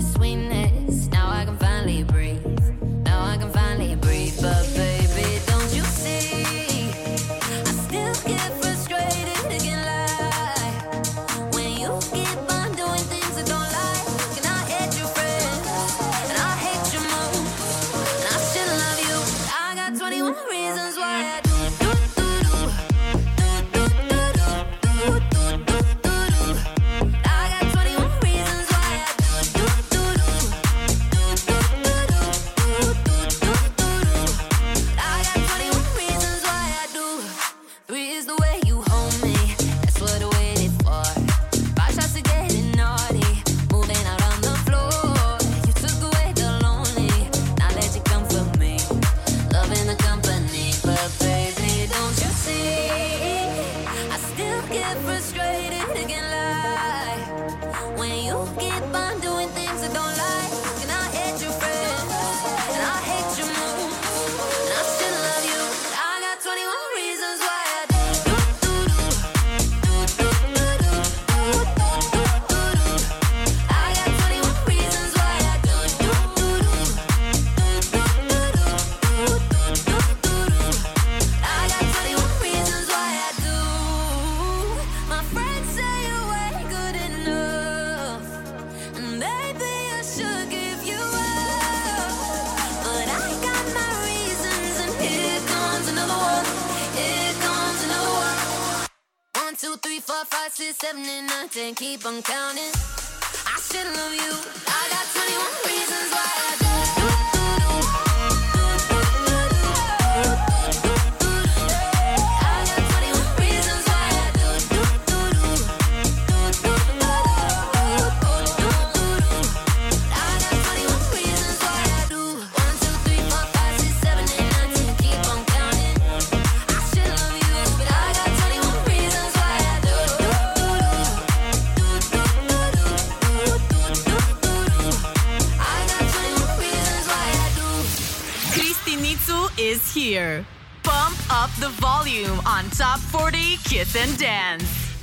the sweetness. Now I can finally breathe. Now I can finally breathe, but.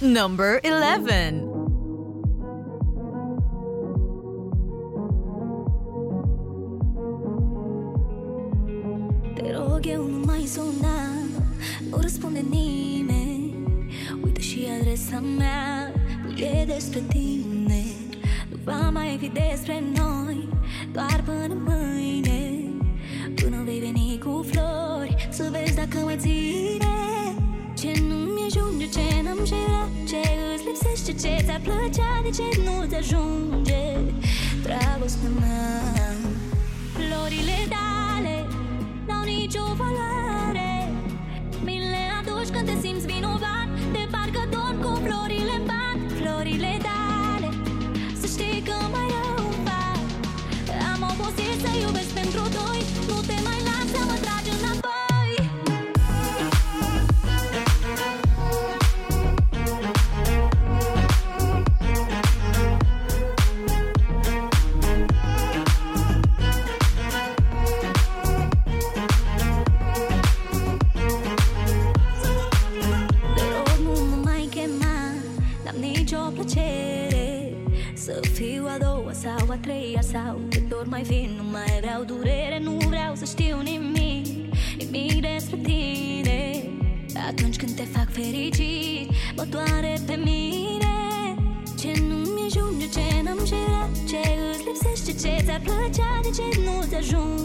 Number 11. Te rog, eu nu mai suna Nu răspunde nimeni Uite și adresa va mai fi despre noi Doar până mâine vei veni cu flori Să vezi dacă ține ce ți-ar plăcea De ce nu-ți ajunge Dragostea mea? Florile tale N-au nicio valoare piège en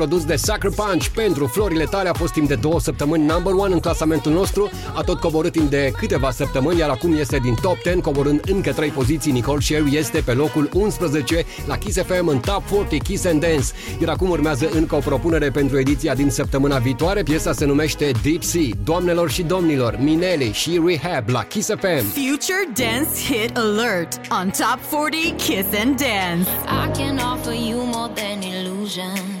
produs de Sucker Punch pentru Florile tale a fost timp de două săptămâni number one în clasamentul nostru, a tot coborât timp de câteva săptămâni, iar acum este din top 10, coborând încă 3 poziții. Nicole Sherry este pe locul 11 la Kiss FM în Top 40 Kiss and Dance. Iar acum urmează încă o propunere pentru ediția din săptămâna viitoare. Piesa se numește Deep Sea. Doamnelor și domnilor, Minelli și Rehab la Kiss FM. Future Dance Hit Alert on Top 40 Kiss and Dance. I can offer you more than illusions.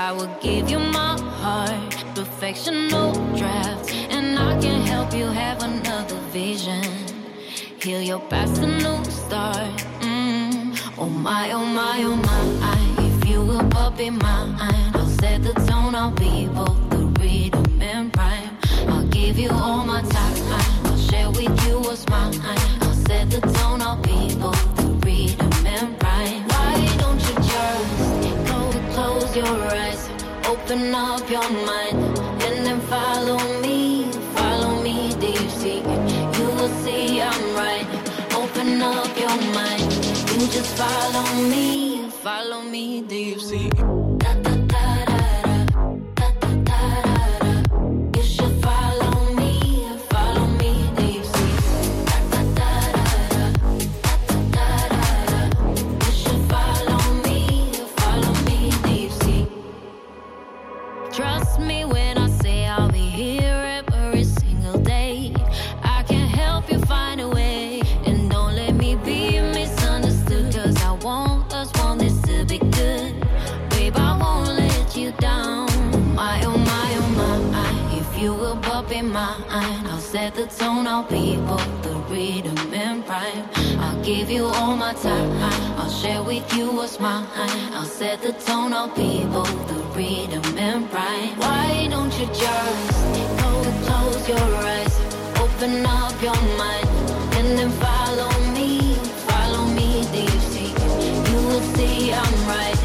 I will give you my heart, perfection, no draft, and I can help you have another vision. Heal your past, a new start. Mm. Oh my, oh my, oh my. If you will but be mine, I'll set the tone. I'll be both the rhythm and rhyme. I'll give you all my time. I'll share with you what's mine. I'll set the tone. I'll be both close your eyes, open up your mind, and then follow me, follow me deep sea. You will see I'm right. Open up your mind, you just follow me, follow me deep sea. Set the tone. I'll be both the rhythm and rhyme. I'll give you all my time. I'll share with you what's mine. I'll set the tone. I'll be both the rhythm and rhyme. Why don't you just close, close your eyes, open up your mind, and then follow me, follow me, do you? You will see I'm right.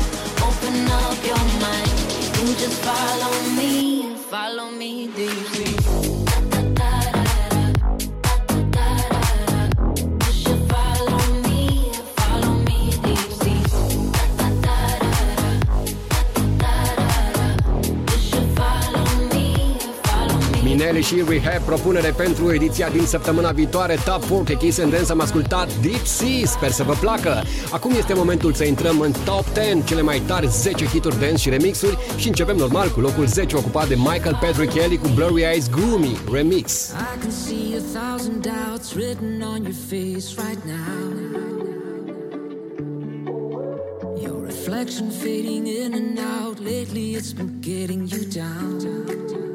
Open up your mind, you just follow me, follow me, do you follow me. Mineli și Rehab propunere pentru ediția din săptămâna viitoare Top 40 Kiss and Dance am ascultat Deep Sea, sper să vă placă. Acum este momentul să intrăm în Top 10, cele mai tari 10 hituri dance și remixuri și începem normal cu locul 10 ocupat de Michael Patrick Kelly cu Blurry Eyes Gloomy Remix. I can see a thousand doubts written on your face right now. Your reflection fading in and out. Lately, it's been getting you down. You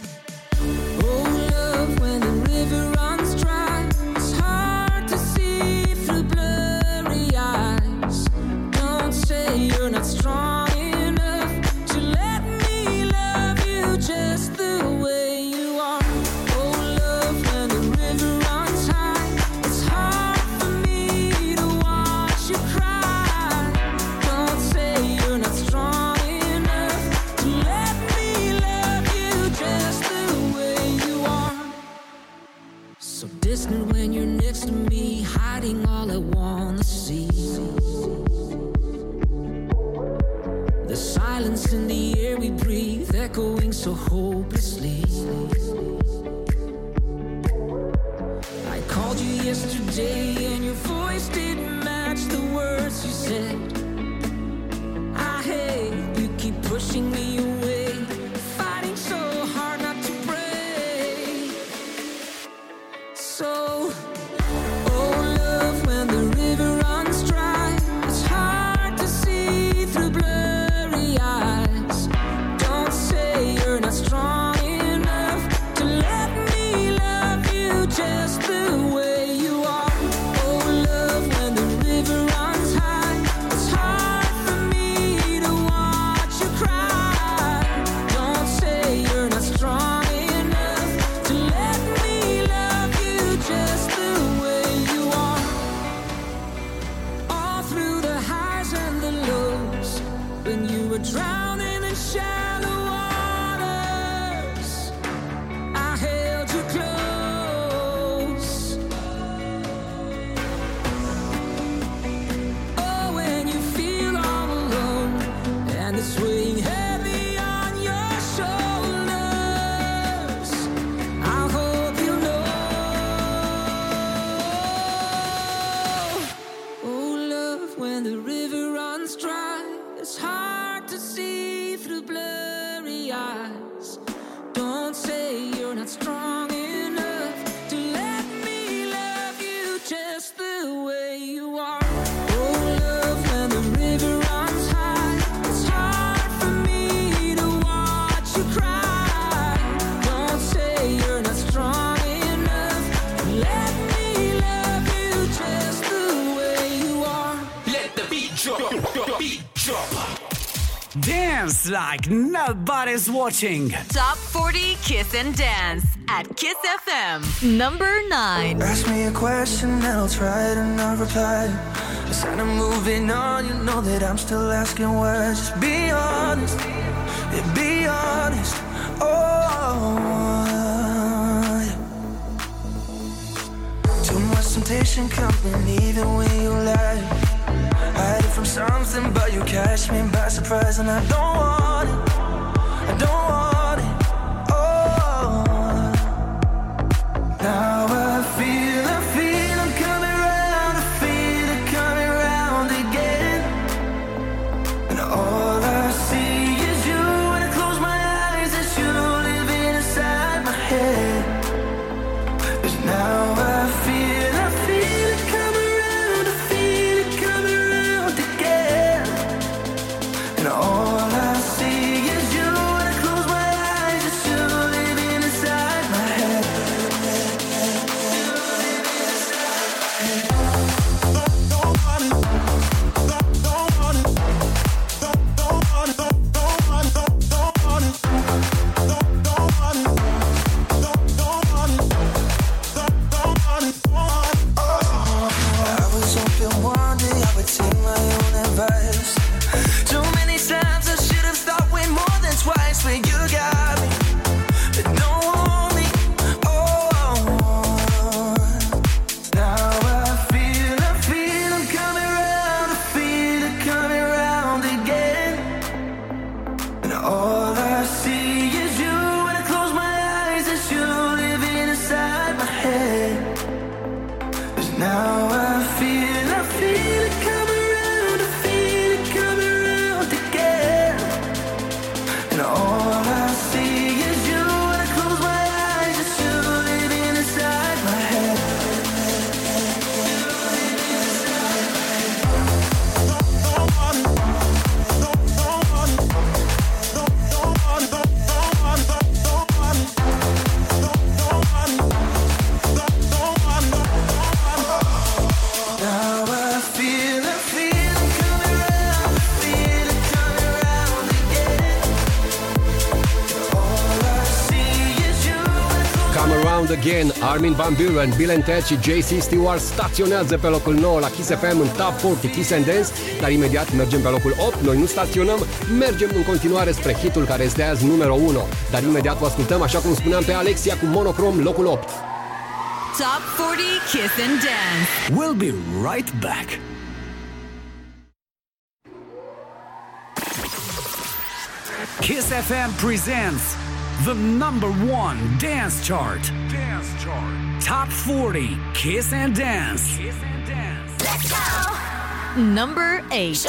like nobody's watching. Top 40 Kiss and Dance at Kiss FM. Number 9. Ask me a question and I'll try to not reply. Instead of moving on, you know that I'm still asking why. Just be honest, yeah, be honest. Oh, yeah. too much temptation coming even when you lie something, but you catch me by surprise, and I don't want it. I don't want Van Buren, Bill and Ted și JC Stewart staționează pe locul 9 la Kiss FM în Top 40 Kiss and Dance, dar imediat mergem pe locul 8, noi nu staționăm, mergem în continuare spre hitul care este azi numărul 1, dar imediat o ascultăm așa cum spuneam pe Alexia cu monochrome locul 8. Top 40 Kiss and Dance. We'll be right back. Kiss FM presents the number one dance chart. Top 40 Kiss and Dance. Kiss and dance. Let's go! Number 8.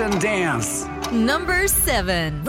and dance. Number seven.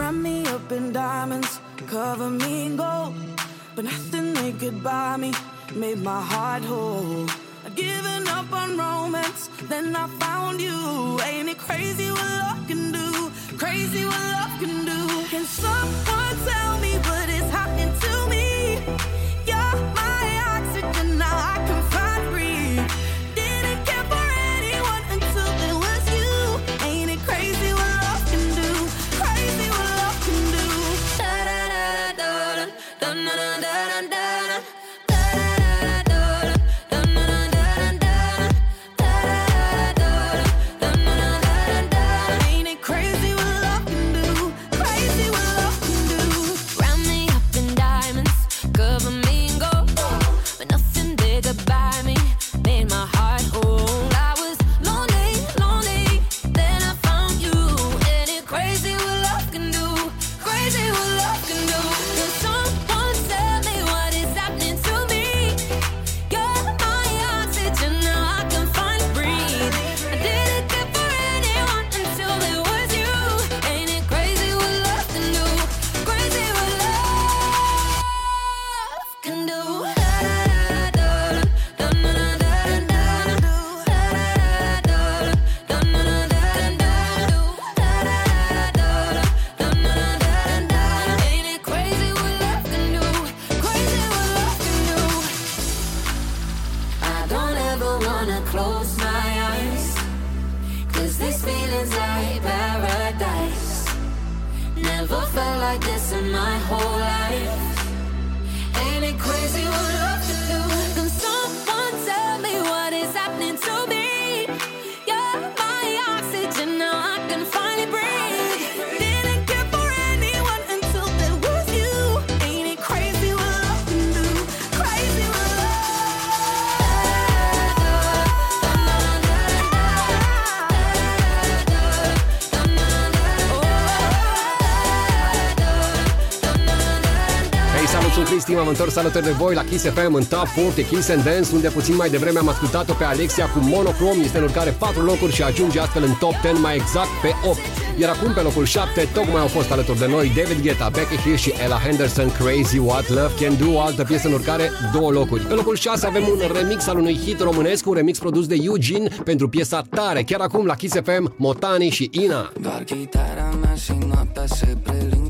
întors alături de voi la Kiss FM în Top 40 Kiss and Dance, unde puțin mai devreme am ascultat-o pe Alexia cu Monochrome, este în urcare 4 locuri și ajunge astfel în Top 10 mai exact pe 8. Iar acum pe locul 7 tocmai au fost alături de noi David Guetta, Becky Hill și Ella Henderson Crazy What Love Can Do, o altă piesă în urcare 2 locuri. Pe locul 6 avem un remix al unui hit românesc, un remix produs de Eugene pentru piesa Tare, chiar acum la Kiss FM, Motani și Ina. Doar chitara mea și noaptea se prelung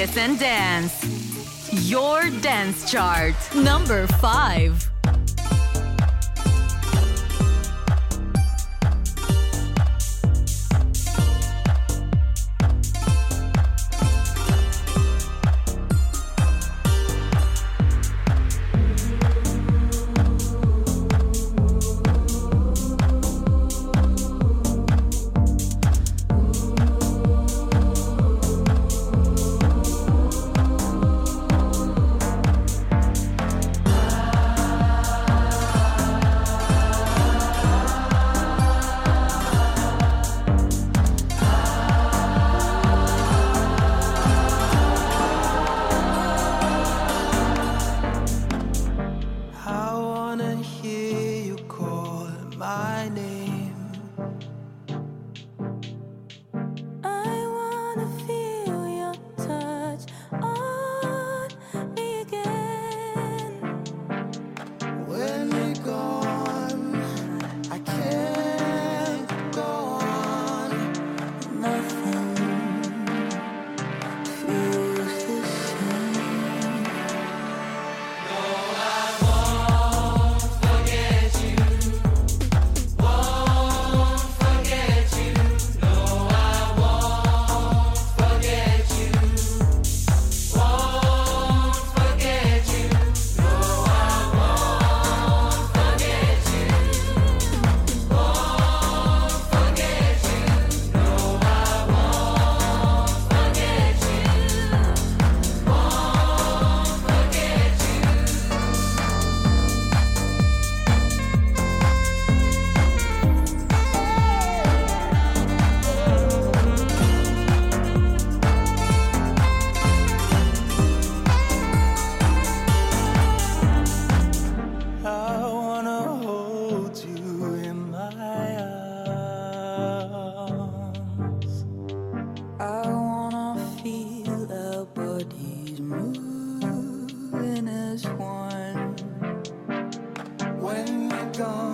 Kiss and Dance. Your dance chart. Number 5. As one. When you're gone,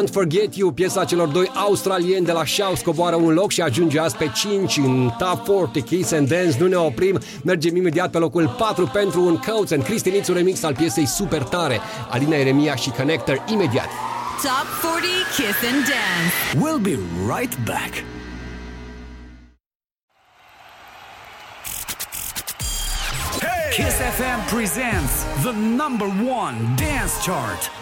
Won't Forget You, piesa celor doi australieni de la Shouse coboară un loc și ajunge azi pe 5 în Top 40 Kiss and Dance. Nu ne oprim, mergem imediat pe locul 4 pentru un Coates and Cristinițu remix al piesei Super Tare. Alina Eremia și Connector imediat. Top 40 Kiss and Dance. We'll be right back. Kiss FM presents the number one dance chart.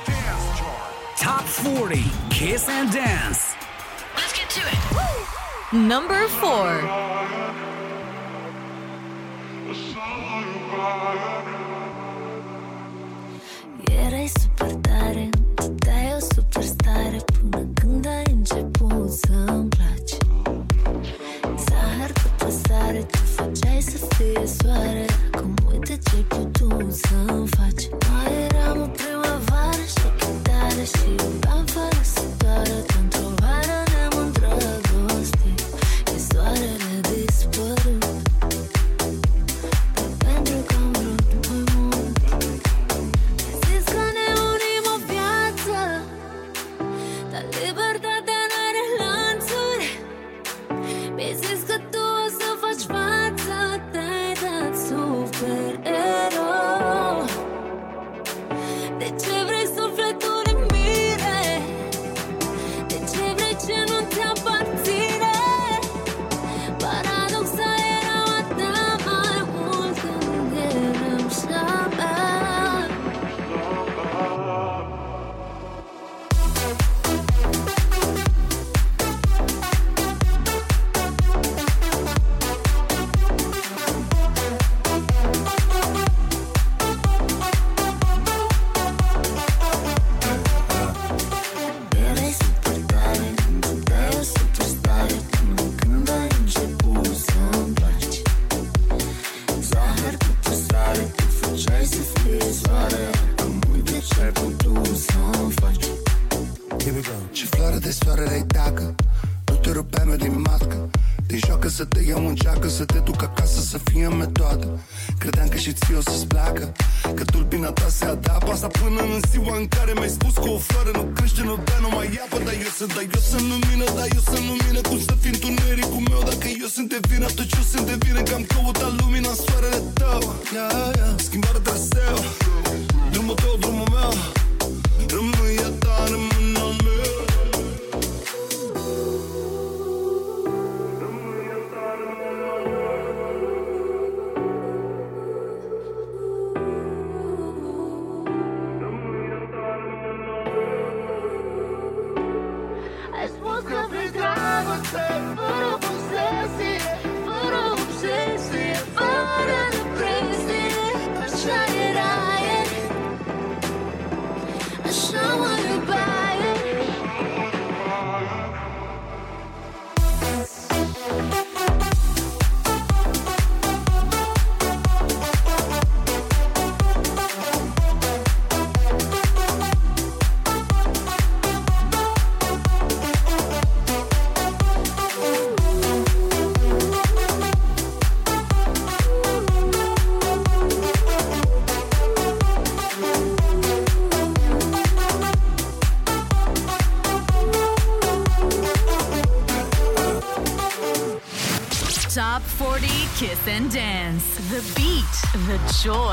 Top 40 Kiss and Dance. Let's get to it. Woo! Number 4 Erai super tare, da o superstară Până când ai început să-mi placi Zahăr cu păsare, tu făceai să fie soare Acum uite ce-ai putut să-mi faci Mai eram o primăvară și și bani fără să doară într-o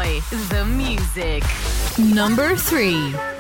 joy, the music. Number 3.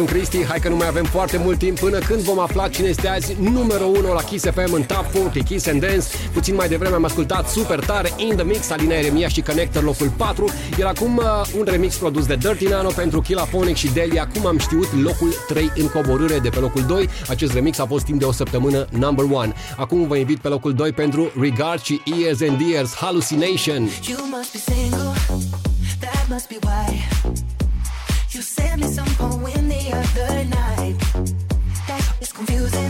Sunt Cristi. Hai că nu mai avem foarte mult timp până când vom afla cine este azi numărul 1 la Kiss FM în Top 40 Kiss and Dance. Puțin mai devreme am ascultat super tare In The Mix, Alina Eremia și Connector locul 4. Iar acum uh, un remix produs de Dirty Nano pentru Killaphonic și Delia. Cum am știut, locul 3 în coborâre de pe locul 2. Acest remix a fost timp de o săptămână number 1. Acum vă invit pe locul 2 pentru Regard și Years and Years Hallucination. You must be single, that must be why. You sent me some poem other night. That is confusing,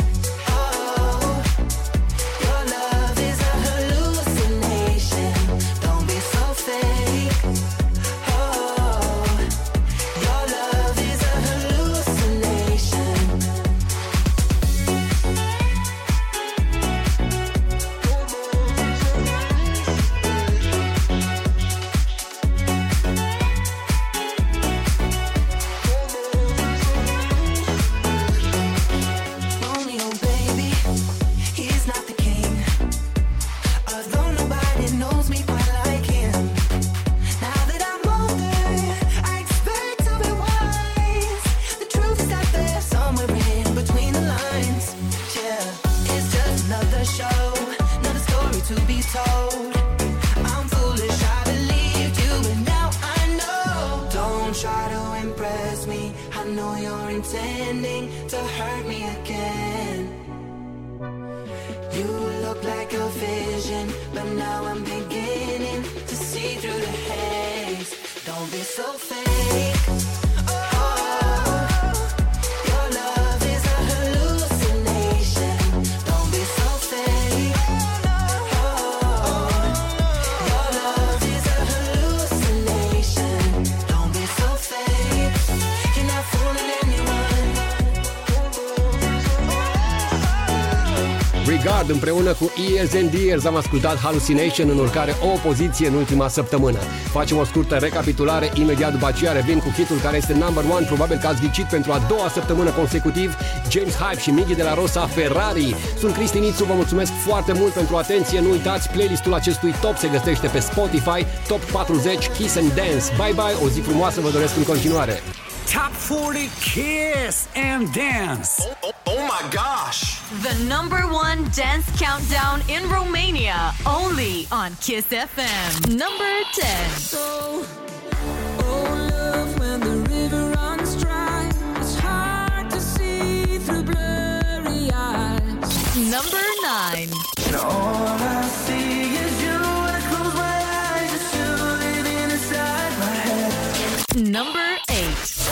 Împreună cu Years and Years am ascultat Hallucination în urcare o poziție în ultima săptămână. Facem o scurtă recapitulare, imediat după aceea revin cu hitul care este number one, probabil că ați ghicit pentru a doua săptămână consecutiv, James Hype și Miggy de la Rosa Ferrari. Sunt Cristinițu, vă mulțumesc foarte mult pentru atenție, nu uitați, playlistul acestui top se găsește pe Spotify, Top 40 Kiss and Dance. Bye bye, o zi frumoasă vă doresc în continuare. Top 40 Kiss and Dance. Oh, my gosh. The number one dance countdown in Romania, only on Kiss FM. Number 10. So, oh love, when the river runs dry, it's hard to see through blurry eyes. Number 9. And all I see is you I close my eyes. It's you living inside my head. Number 8.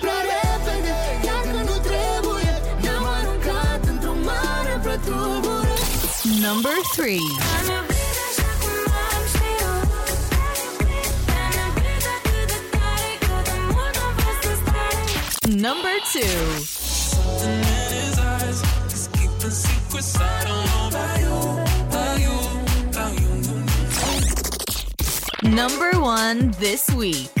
number three. Number two. Number one this week.